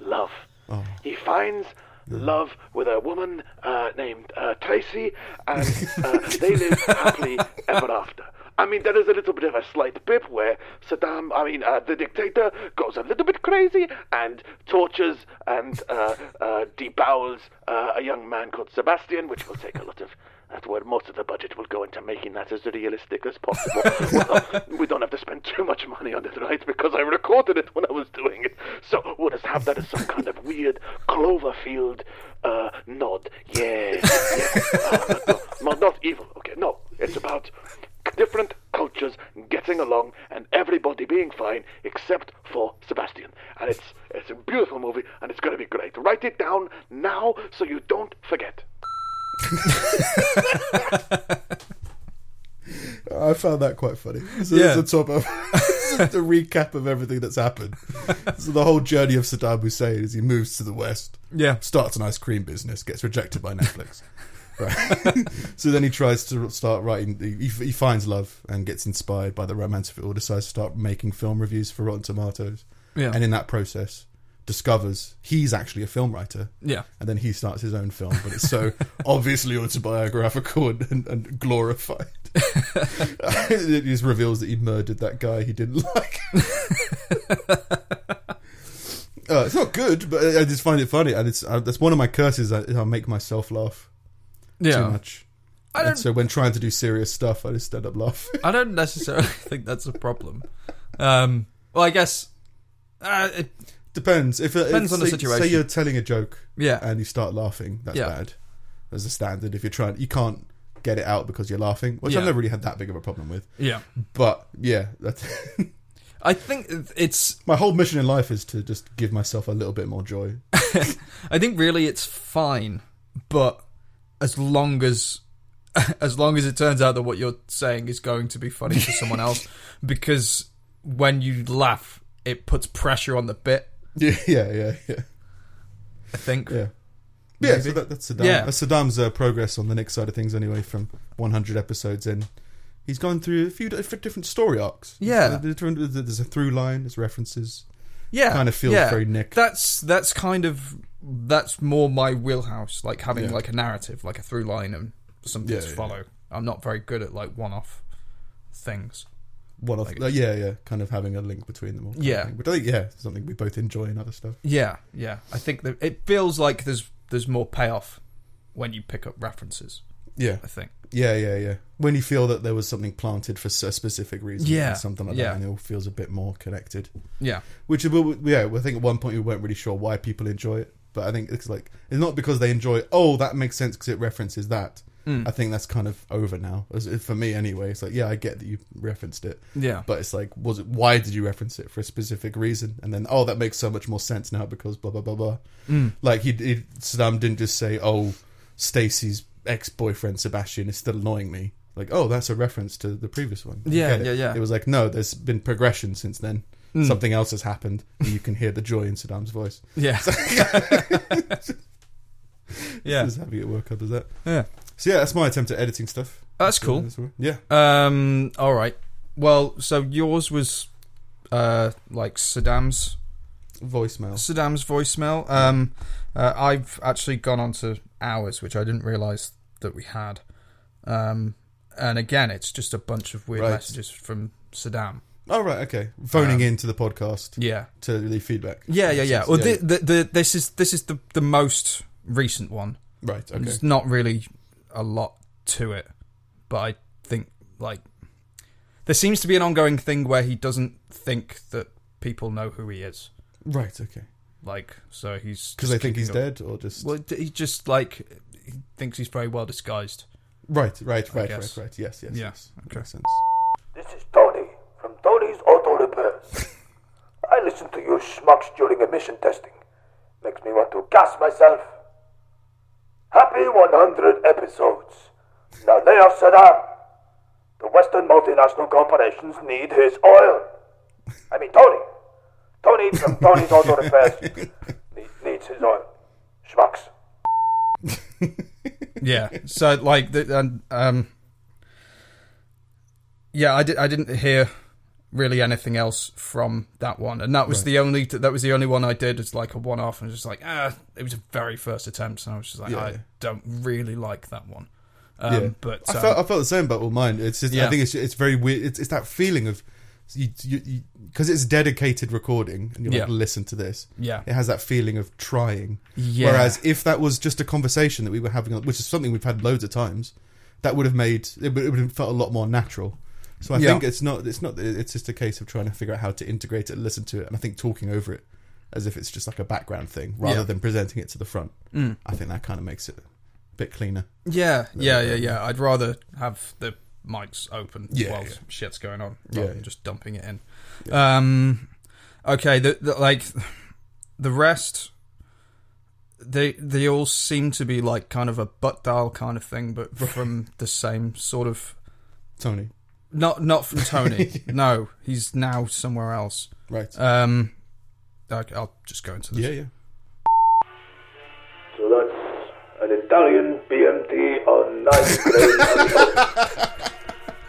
love. Oh. He finds love with a woman uh, named uh, Tracy, and uh, they live happily ever after. I mean, there is a little bit of a slight bit where Saddam, I mean, uh, the dictator goes a little bit crazy and tortures and uh, uh, debowels uh, a young man called Sebastian, which will take a lot of. That's where most of the budget will go into making that as realistic as possible. well, we don't have to spend too much money on it, right? Because I recorded it when I was doing it. So we'll just have that as some kind of weird Cloverfield uh, nod. Yeah. yeah. Uh, no, no, not evil. Okay, no. It's about different cultures getting along and everybody being fine except for Sebastian. And it's it's a beautiful movie and it's going to be great. Write it down now so you don't forget. I found that quite funny. So Yeah. it's the top of the recap of everything that's happened. So the whole journey of Saddam Hussein as he moves to the west, Yeah. starts an ice cream business, gets rejected by Netflix. Right. so then he tries to start writing. He, he finds love and gets inspired by the romance of it all. Decides to start making film reviews for Rotten Tomatoes, Yeah. and in that process, discovers he's actually a film writer. yeah. And then he starts his own film, but it's so obviously autobiographical and, and, and glorified. it just reveals that he murdered that guy he didn't like. uh, it's not good, but I just find it funny, and it's uh, that's one of my curses. I, I make myself laugh too much. I don't. so when trying to do serious stuff, I just end up laughing. I don't necessarily think that's a problem. Um. Well, I guess. Uh, it, Depends. If uh, it, Depends on the say- situation. Say you're telling a joke yeah. and you start laughing, that's Yeah. bad. As a standard, if you're trying, you can't get it out because you're laughing, which Yeah. I've never really had that big of a problem with. Yeah. But yeah, that's I think it's. my whole mission in life is to just give myself a little bit more joy. I think really it's fine, but as long as. As long as it turns out that what you're saying is going to be funny to someone else, because when you laugh, it puts pressure on the bit. Yeah, yeah, yeah, yeah. I think. Yeah, yeah so that, that's Saddam. Yeah. That's Saddam's uh, progress on the Nick side of things, anyway. From 100 episodes in, he's gone through a few different story arcs. Yeah. There's a- there's a through line, there's references. yeah, Kind of feels yeah. very Nick. That's that's kind of that's more my wheelhouse, like having Yeah. like a narrative, like a through line and something Yeah, to follow. I'm not very good at like one-off things. One of Like- uh, yeah, yeah, kind of having a link between them all. Yeah. I think yeah, something we both enjoy and other stuff. Yeah, yeah. I think that it feels like there's there's more payoff when you pick up references. Yeah, I think. yeah, yeah, yeah. When you feel that there was something planted for a specific reason, Yeah, something like yeah. that, and it all feels a bit more connected. Yeah, Which, yeah, I think at one point we weren't really sure why people enjoy it, but I think it's like it's not because they enjoy. Oh, that makes sense because it references that. Mm. I think that's kind of over now, for me anyway. It's like, yeah, I get that you referenced it, yeah, but it's like, was it? Why did you reference it for a specific reason? And then, oh, that makes so much more sense now because blah blah blah blah. Mm. Like he, he Saddam didn't just say, oh, Stacy's ex boyfriend Sebastian is still annoying me. Like, oh, that's a reference to the previous one. Yeah, yeah, yeah. It was like, no, there's been progression since then. Mm. Something else has happened, and you can hear the joy in Saddam's voice. yeah, yeah, Just having it work up as that. yeah. So yeah, that's my attempt at editing stuff. That's cool. Yeah. Um. All right. Well, so yours was, uh, like Saddam's Voicemail. Saddam's voicemail. Um, uh, I've actually gone on to ours, which I didn't realize that we had. Um, and again, it's just a bunch of weird Right. messages from Saddam. Oh right, okay. Phoning Um, into the podcast Yeah, to leave feedback. yeah, yeah, yeah. Well, the, the, the, this is this is the the most recent one. right. Okay. There's not really a lot to it, but I think like there seems to be an ongoing thing where he doesn't think that people know who he is. Right. Okay. Like, so he's Because they think he's up- dead, or just Well, he just like he thinks he's very well disguised. right, right, I right, right, right. Yes, yes, Yeah, yes. okay. Makes sense. This is Tony from Tony's Auto Repairs. I listen to you schmucks during emission testing. Makes me want to gas myself. Happy 100 episodes. Now lay off Saddam. The Western multinational corporations need his oil. I mean, Tony. Tony from Tony's Auto Repairs need, needs his oil. Schmucks. Yeah. so like the and um yeah, I did I didn't hear really anything else from that one, and that was Right. the only that was the only one I did as like a one off, and just like ah, it was a very first attempt, and I was just like Yeah, I don't really like that one. Um, Yeah. But I um, felt I felt the same about all mine. It's just yeah. I think it's it's very weird. It's, it's that feeling of you you because it's dedicated recording and you're like listen to this. yeah, It has that feeling of trying. yeah. Whereas if that was just a conversation that we were having, which is something we've had loads of times, that would have made it would, it would have felt a lot more natural. So I Yeah. think it's not it's not it's just a case of trying to figure out how to integrate it and listen to it. And I think talking over it as if it's just like a background thing rather Yeah. than presenting it to the front. Mm. I think that kind of makes it a bit cleaner. Yeah, yeah, yeah, yeah. I'd rather have the mics open Yeah, while yeah. shit's going on Yeah, rather than just dumping it in. Um, okay, the, the like the rest, they they all seem to be like kind of a butt dial kind of thing, but from the same sort of Tony, not not from Tony. no, he's now somewhere else. right? Um, okay, I'll just go into this. yeah, yeah. So that's an Italian BMT on nine grain.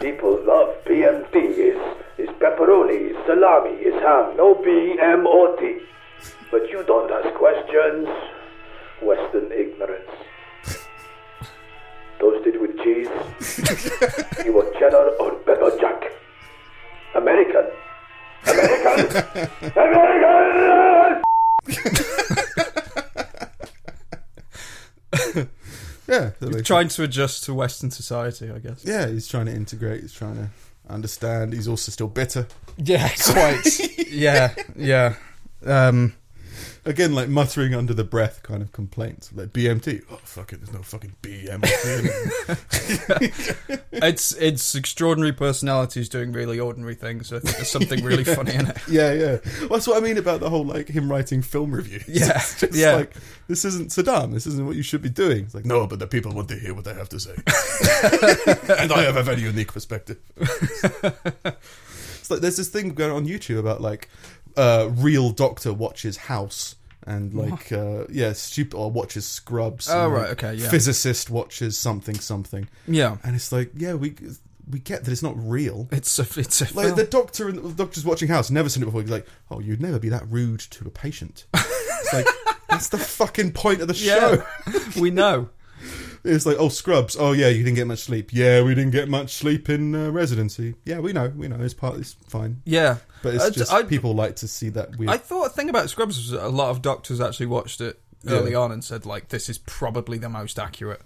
People love BMT. Is is pepperoni, is salami, is ham. No BMOT. But you don't ask questions. Western ignorance. Toasted with cheese. you want cheddar or pepper jack? American. American. American. Yeah, that He's makes trying to adjust to Western society, I guess. Yeah, he's trying to integrate. He's trying to understand. He's also still bitter. Yeah, quite. yeah, yeah. Um, Again, like muttering under the breath kind of complaints. Like BMT. Oh, fuck it. There's no fucking BMT. it's it's extraordinary personalities doing really ordinary things. I think there's something really funny in it. yeah, yeah. Well, that's what I mean about the whole, like, him writing film reviews. Yeah, It's just yeah. like, this isn't Saddam. This isn't what you should be doing. It's like, no, but the people want to hear what I have to say. and I have a very unique perspective. it's like, there's this thing going on YouTube about, like, uh, real doctor watches House. And like, uh, yeah, stupid or watches Scrubs. Oh, and, right, like, okay, yeah. Physicist watches something, something, Yeah, and it's like, yeah, we we get that it's not real. it's a it's a Like film. the doctor and the doctor's watching House, never seen it before. He's like, "Oh, you'd never be that rude to a patient." It's like that's the fucking point of the yeah, show. we know. It's like, "Oh, Scrubs. Oh, yeah, you didn't get much sleep. Yeah, we didn't get much sleep in uh, residency. Yeah, we know. We know. It's part. It's fine. Yeah, But it's I- just I- people like to see that weird. I thought a thing about Scrubs was a lot of doctors actually watched it early Yeah. on and said like this is probably the most accurate,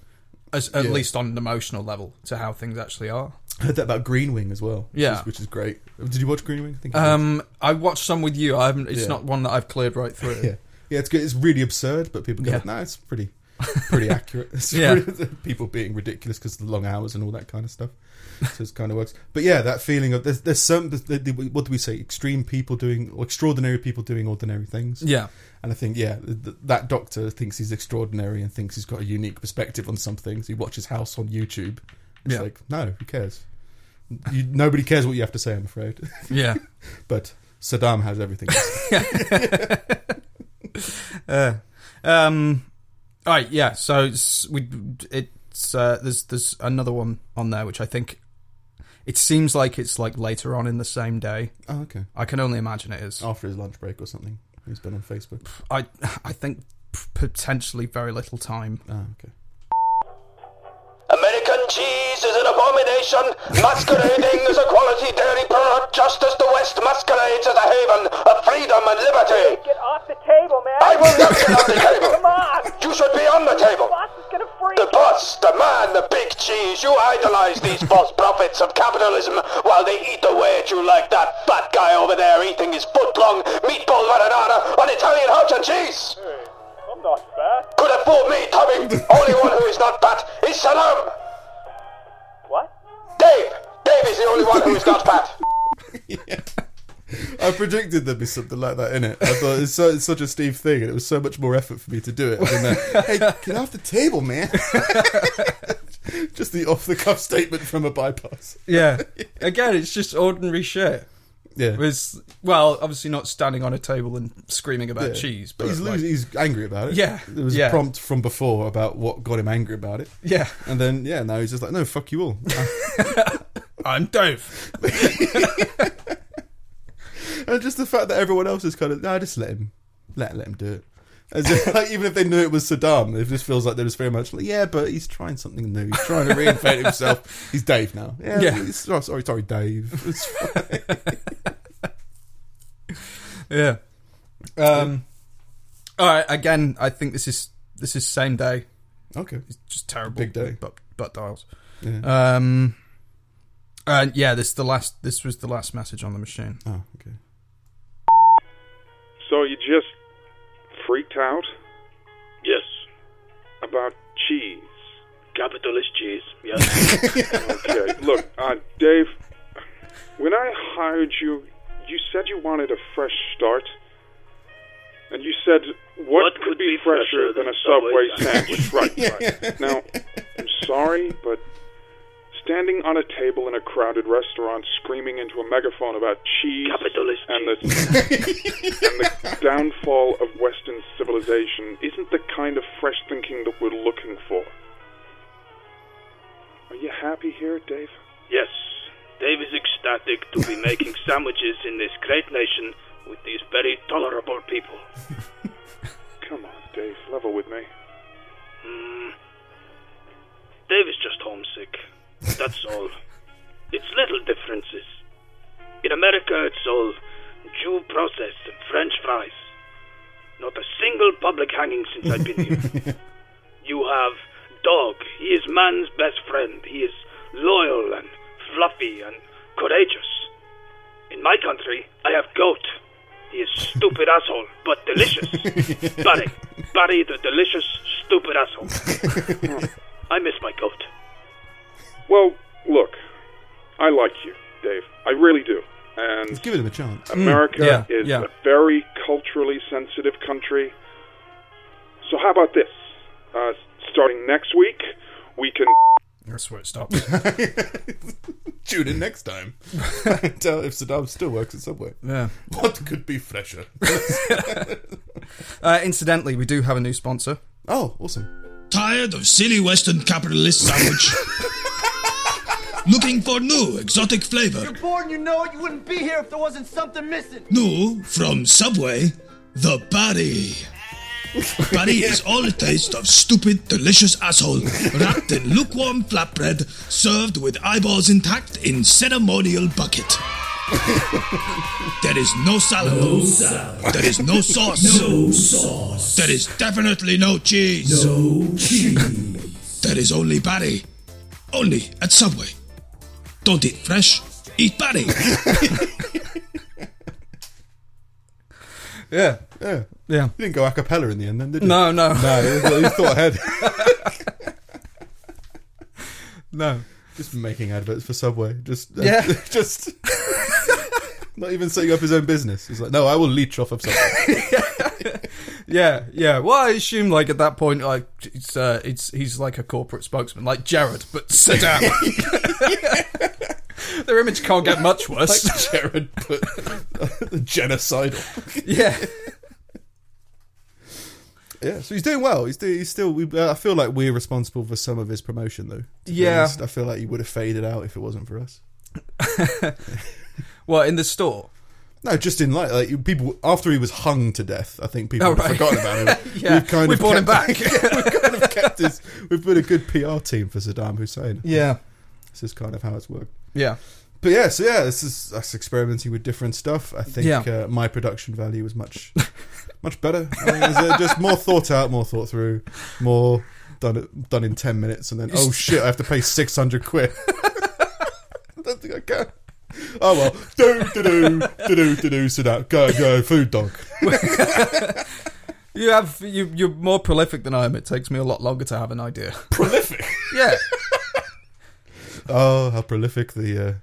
as at Yeah. least on an emotional level, to how things actually are. I heard that about Green Wing as well. which Yeah. is, which is great. Did you watch Green Wing? I think. Um, I watched some with you. I haven't. It's Yeah. not one that I've cleared right through. yeah, yeah, it's good. It's really absurd, but people go, Yeah. "No, it's pretty, pretty accurate." Yeah. people being ridiculous because of the long hours and all that kind of stuff. So it kind of works. But yeah, that feeling of there's there's some the, the, what do we say? Extreme people doing or extraordinary people doing ordinary things. Yeah, And I think yeah, th- th- that doctor thinks he's extraordinary and thinks he's got a unique perspective on some things. He watches House on YouTube. It's Yeah. like no, who cares? You, nobody cares what you have to say. I'm afraid. yeah. but Saddam has everything. Uh, um, all right, yeah. So it's, we it's uh, there's there's another one on there which I think it seems like it's like later on in the same day. oh, okay. I can only imagine it is. After his lunch break or something, he's been on Facebook. I I think potentially very little time. Ah, okay. American cheese is an abomination, masquerading as a quality dairy product, just as the West masquerades as a haven of freedom and liberty. Get off the table, man. I will not get off the table. Come on. You should be on the table. The Boss is gonna freak. The boss, the man, the big cheese. You idolize these false prophets of capitalism while they eat away at you like that fat guy over there eating his foot-long meatball marinara on Italian hot and cheese. I'm not fat. Could have fooled me, Tommy. Only one who is not fat is Saddam. What? Dave. Dave is the only one who is not fat. I predicted there'd be something like that in it. I thought it's, so, it's such a Steve thing, and it was so much more effort for me to do it. Than that, hey, get off the table, man! just the off-the-cuff statement from a bypass. Yeah. Again, it's just ordinary shit. Yeah, With well, obviously not standing on a table and screaming about Yeah. cheese, but but he's like- losing, he's angry about it. Yeah, there was yeah. a prompt from before about what got him angry about it, yeah, and then yeah, now he's just like, no, fuck you all. I'm Dave. and just the fact that everyone else is kind of, no, just let him, let let him do it. As if, like, even if they knew it was Saddam, it just feels like they're just very much like, yeah, but he's trying something new. He's trying to reinvent himself. He's Dave now. Yeah, Yeah. oh, sorry, sorry, Dave. It's fine. Yeah. Um. All right. Again, I think this is this is same day. okay. It's just terrible. Big day. But but dials. Yeah. Um. And yeah, this the last. This was the last message on the machine. oh, okay. So you just freaked out Yes. about cheese? Capitalist cheese. Yes. Okay, look, uh, Dave, when I hired you, you said you wanted a fresh start. And you said, what, What could, could be be fresher fresher than a Subway Subway sandwich? right, right. Now, I'm sorry, but standing on a table in a crowded restaurant screaming into a megaphone about cheese Capitalist and the, and the downfall of Western civilization isn't the kind of fresh thinking that we're looking for. Are you happy here, Dave? yes. Dave is ecstatic to be making sandwiches in this great nation with these very tolerable people. Come on, Dave, level with me. Hmm. Dave is just homesick. That's all. It's little differences. In America, it's all due process and French fries. Not a single public hanging since I've been here. you have Dog. He is man's best friend. He is loyal and fluffy and courageous. In my country, I have Goat. He is stupid asshole, but delicious. Barry. Barry the delicious, stupid asshole. I miss my goat. Well, look, I like you, Dave. I really do. And Give him a chance. America yeah, is yeah. a very culturally sensitive country. So how about this? Uh, starting next week, we can. That's where it stops. Tune in next time. Tell if Saddam still works at Subway. yeah. What could be fresher? Uh, incidentally, we do have a new sponsor. Oh, awesome. Tired of silly Western capitalist sandwich? Looking for new exotic flavor? You're born, you know it. You wouldn't be here if there wasn't something missing. New from Subway, the Patty. Patty is all the taste of stupid, delicious asshole, wrapped in lukewarm flatbread, served with eyeballs intact in ceremonial bucket. There is no salad. no salad. There is no sauce. No sauce. There is definitely no cheese. No cheese. There is only patty. Only at Subway. Don't eat fresh. Eat patty. Yeah. Yeah. Yeah. You didn't go a cappella in the end, then, did you? No, no. No, you, you thought ahead. No. Just making adverts for Subway. Just, uh, Yeah. just not even setting up his own business. He's like, no, I will leech off of Subway. Yeah, yeah. Well, I assume like at that point, like it's uh, it's he's like a corporate spokesman, like Jared, but Saddam. Their image can't get much worse. like Jared, but genocidal. yeah, Yeah, so he's doing well. He's, doing, he's still. We, uh, I feel like we're responsible for some of his promotion, though. Yeah. honest. I feel like he would have faded out if it wasn't for us. well, in the store. No, just in like, like people after he was hung to death. I think people Oh, have right. forgotten about him. Yeah, we've kind we of brought him back. yeah, we've kind of kept his. We've been a good PR team for Saddam Hussein. Yeah, This is kind of how it's worked. yeah, But yeah, so yeah, this is us experimenting with different stuff. I think Yeah. uh, my production value was much, much better. I it was uh, just more thought out, more thought through, more done done in ten minutes, and then oh shit, I have to pay six hundred quid. I don't think I can. Oh well, do do do do do do do. Sit down, go go, food dog. you have you you're more prolific than I am. It takes me a lot longer to have an idea. Prolific. Yeah, Oh, how prolific the uh,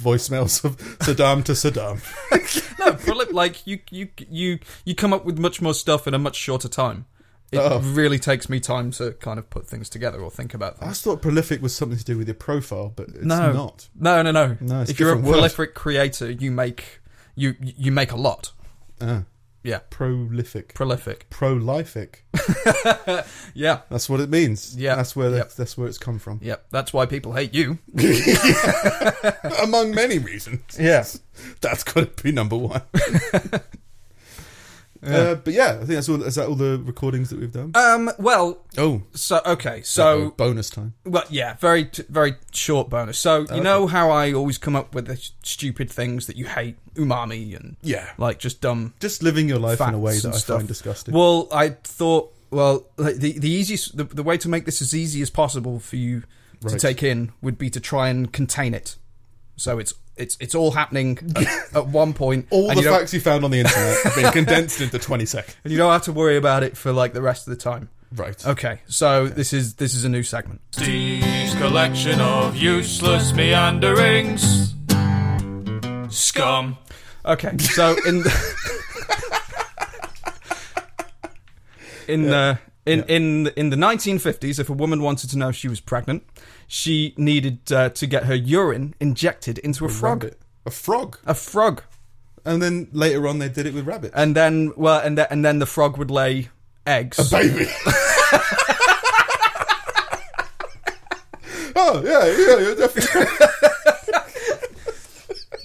voicemails of Saddam to Saddam. no, prolific. Like you you you you come up with much more stuff in a much shorter time. It Oh. really takes me time to kind of put things together or think about that. I thought prolific was something to do with your profile, but it's no, not. no, no, no. No, if you're a word. prolific creator, you make you you make a lot. Ah, Yeah, prolific. prolific. prolific. Yeah, That's what it means. Yeah. that's where Yep. that's where it's come from. yeah. That's why people hate you. Among many reasons. Yeah. That's got to be number one. Uh, but yeah, I think that's all. Is that all the recordings that we've done? Um. Well. oh, So okay. uh-oh, So bonus time. Well, yeah, very, t- very short bonus. So you know how I always come up with the st- stupid things that you hate, umami and Yeah. like just dumb Just living your life in a way that I stuff. find disgusting. Well, I thought, well, like, the the easiest, the, the way to make this as easy as possible for you to take in would be to try and contain it. So it's it's it's all happening at, at one point. all and the you facts you found on the internet have been condensed into twenty seconds. and you don't have to worry about it for like the rest of the time. Right. Okay, so this is this is a new segment. Steve's collection of useless meanderings. Scum. Okay, so in the, in the uh, in in in the 1950s, if a woman wanted to know if she was pregnant, she needed uh, to get her urine injected into a frog. Rabbit. A frog. A frog, And then later on, they did it with rabbits. and then well, and then and then the frog would lay eggs. A baby. oh yeah, yeah, you're definitely.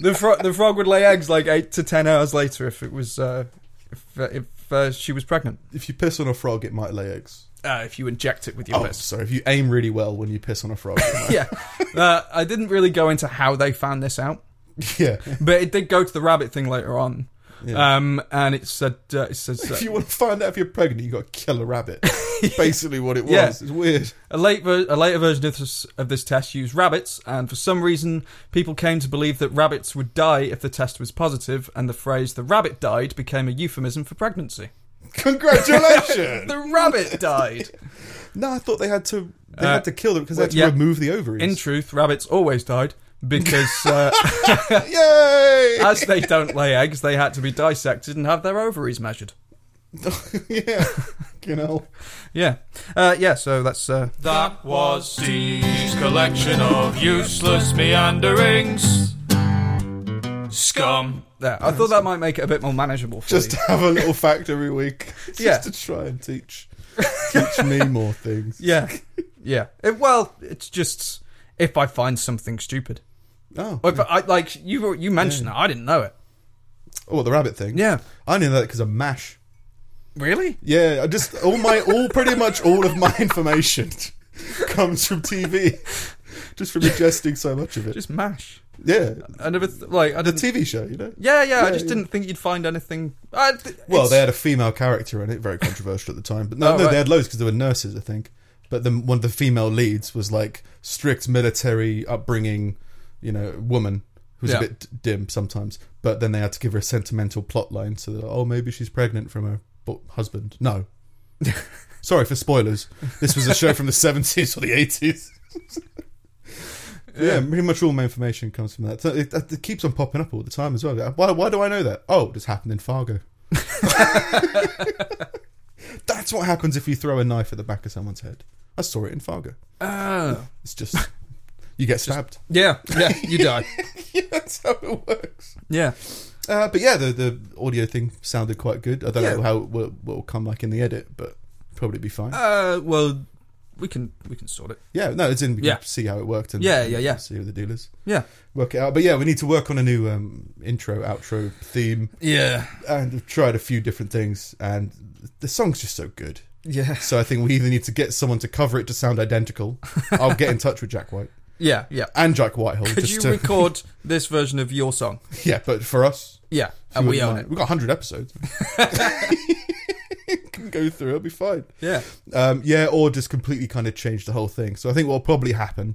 the frog the frog would lay eggs like eight to ten hours later if it was uh, if if uh, she was pregnant. if you piss on a frog, it might lay eggs. Uh, if you inject it with your Oh, piss. sorry. If you aim really well when you piss on a frog, yeah. Uh, I didn't really go into how they found this out, yeah. but it did go to the rabbit thing later on. Yeah. Um, and it said, uh, it says, uh, If you want to find out if you're pregnant, you got to kill a rabbit. Basically, what it was. Yeah. It's weird. a late ver- a later version of this, of this test used rabbits, and for some reason, people came to believe that rabbits would die if the test was positive, and the phrase "the rabbit died" became a euphemism for pregnancy. Congratulations. The rabbit died. no, I thought they had to. They Uh, had to kill them because they had to yeah. remove the ovaries. In truth, rabbits always died because, uh, Yay! as they don't lay eggs, they had to be dissected and have their ovaries measured. yeah. You know. Yeah, uh, yeah. So that's uh, That was Steve's collection of useless meanderings. Scum. There. I thought that might make it a bit more manageable for Just you. have a little fact every week. Just Yeah. to try and teach teach me more things. Yeah, yeah. It, well, it's just if I find something stupid. Oh. If I, like you, you mentioned that I didn't know it. Oh, the rabbit thing. Yeah. I knew that because of Mash. Really? Yeah, I just all my all pretty much all of my information comes from TV. Just from ingesting so much of it. Just mash. Yeah. I never th- like I The didn't. TV show, you know? yeah, yeah, I just yeah. didn't think you'd find anything. I, th- Well, they had a female character in it, very controversial at the time. But no, Oh, no, right. they had loads because they were nurses, I think. But then one of the female leads was like strict military upbringing, you know, woman who's Yeah. a bit dim sometimes. But then they had to give her a sentimental plot line, so that oh, maybe she's pregnant from her husband. No, sorry for spoilers. This was a show from the seventies or the eighties. Yeah, pretty much all my information comes from that. So it, it keeps on popping up all the time as well. Why, why do I know that? Oh, this happened in Fargo. That's what happens if you throw a knife at the back of someone's head. I saw it in Fargo. Oh. It's just you get stabbed. yeah, yeah, you die. yeah, that's how it works. Yeah, Uh, but yeah, the the audio thing sounded quite good. I don't Yeah. know how it will, will come like in the edit, but probably be fine. uh, well, we can we can sort it. yeah, no, it's in. We Yeah. can see how it worked and Yeah, yeah, yeah. See what the deal is. Yeah, Work it out. But yeah, we need to work on a new um, intro, outro theme. yeah, and we've tried a few different things, and the song's just so good. yeah, So I think we either need to get someone to cover it to sound identical. I'll get in touch with Jack White yeah, yeah. and Jack Whitehall. Could just you to, record this version of your song? yeah, but for us, Yeah, and we own mind- it. We've got hundred episodes. Can go through. It'll be fine. Yeah, Um, yeah, or just completely kind of change the whole thing. So I think what'll probably happen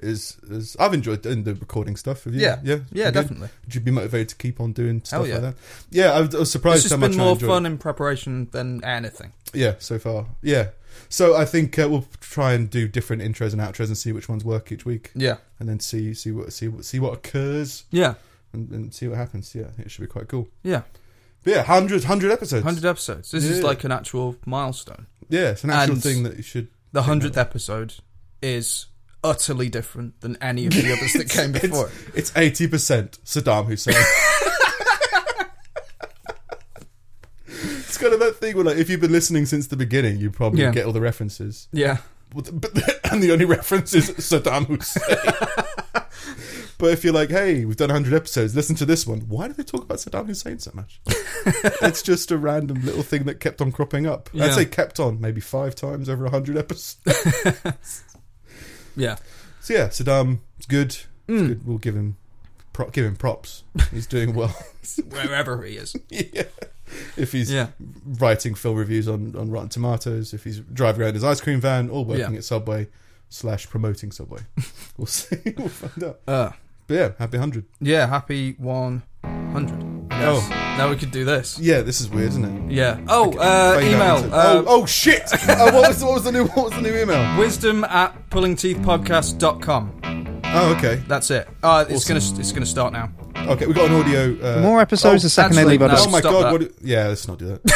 is, is I've enjoyed doing the recording stuff. Have you? Yeah. yeah, Yeah, definitely. Would you be motivated to keep on doing stuff yeah. like that? Yeah, I was, I was surprised it's how just much been more it. fun in preparation than anything. Yeah, so far. Yeah. So I think uh, we'll try and do different intros and outros and see which ones work each week, Yeah, and then see see what see what see what occurs yeah, and, and see what happens. Yeah, I think it should be quite cool. yeah. Yeah, 100, 100 episodes. Hundred episodes. This is Yeah. like an actual milestone. Yeah, it's an actual And thing that you should. The hundredth episode is utterly different than any of the others that came before. It's eighty percent Saddam Hussein. it's kind of that thing where, like, if you've been listening since the beginning, you probably Yeah. get all the references. Yeah, But the- and the only reference is Saddam Hussein. But if you're like, hey, we've done 100 episodes, listen to this one. Why do they talk about Saddam Hussein so much? it's just a random little thing that kept on cropping up. Yeah. I'd say kept on maybe five times over 100 episodes. Yeah. So yeah, Saddam, it's good. It's Mm. good. We'll give him pro- give him props. He's doing well. Wherever he is. yeah. If he's Yeah. writing film reviews on, on Rotten Tomatoes, if he's driving around his ice cream van, or working Yeah. at Subway slash promoting Subway, we'll see. we'll find out. Uh, But yeah, happy hundred. yeah, happy 100. Yes. Oh. Now we could do this. Yeah, this is weird, isn't it? Yeah. Oh, uh, email. into- Uh, oh, oh shit! uh, what was what was the new what was the new email? Wisdom at pullingteethpodcast.com. Oh, okay. That's it. Uh, it's Awesome. gonna it's gonna start now. Okay, we got an audio. Uh, more episodes, the second they actually, leave us. Oh my Stop god! What? do- yeah, let's not do that.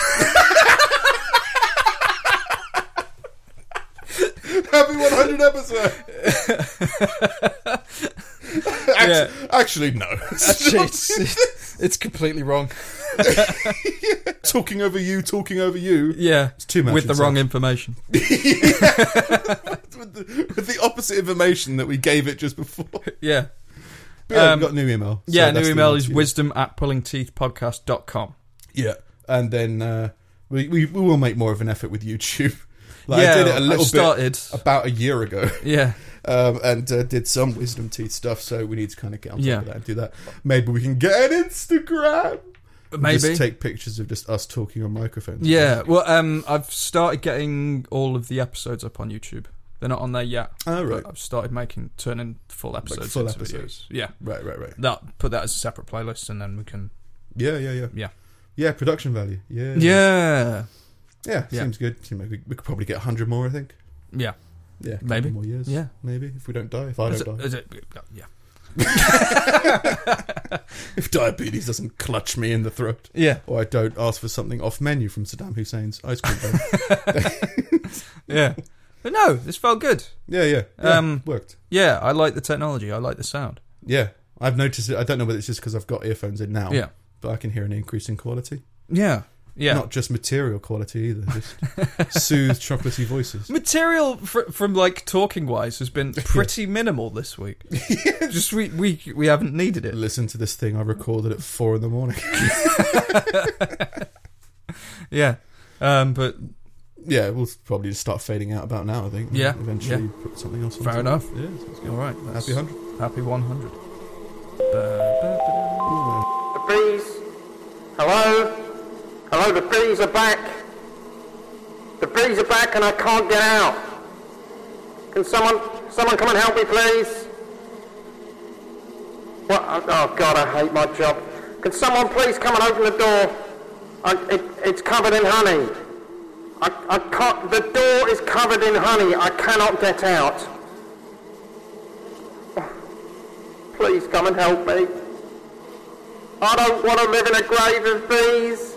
Happy 100 episode. Yeah. Actually, no. Actually, it's, it's completely wrong. talking over you, talking over you. Yeah. It's too much With the wrong information. with, the, with the opposite information that we gave it just before. Yeah. But yeah, Um, got a new email. So Yeah, new email is wisdom at pullingteethpodcast.com. Yeah, and then uh, we, we we will make more of an effort with YouTube. Like Yeah, I did it a little started. bit about a year ago. Yeah. Um, and uh, did some wisdom teeth stuff. So we need to kind of get on top Yeah. of that and do that. Maybe we can get an Instagram. Maybe. just take pictures of just us talking on microphones. Yeah, well, um, I've started getting all of the episodes up on YouTube. They're not on there yet. Oh, right. I've started making turning full episodes full into episodes. videos. Yeah, Right, right, right. that put that as a separate playlist, and then we can. Yeah, yeah, yeah, Yeah, yeah. Production value. Yeah, yeah, yeah. Yeah. Seems good. We, we could probably get hundred more. I think. yeah. Yeah, Maybe. more years. Yeah. maybe if we don't die. If I Is don't it- die. is it- yeah, if diabetes doesn't clutch me in the throat. Yeah. Or I don't ask for something off menu from Saddam Hussein's ice cream van. yeah. But no, this felt good. yeah, yeah, yeah. Um, worked. Yeah, I like the technology. I like the sound. Yeah. I've noticed it. I don't know whether it's just because I've got earphones in now. Yeah. But I can hear an increase in quality. Yeah, yeah. Not just material quality either, just soothed, chocolatey voices. Material fr- from like talking wise has been pretty minimal this week. Just we we we haven't needed it. Listen to this thing I recorded at four in the morning. Yeah, um, but yeah, we'll probably just start fading out about now, I think. Yeah, Eventually yeah. put something else on. Fair top. enough. Yeah, sounds good. all right. that's- Happy 100. Happy one hundred. The bees. Hello? Hello, the bees are back. The bees are back and I can't get out. Can someone, someone come and help me, please? What? Oh, oh, God, I hate my job. Can someone please come and open the door? I, it, it's covered in honey. I, I can't, the door is covered in honey. I cannot get out. Please come and help me. I don't want to live in a grave of bees.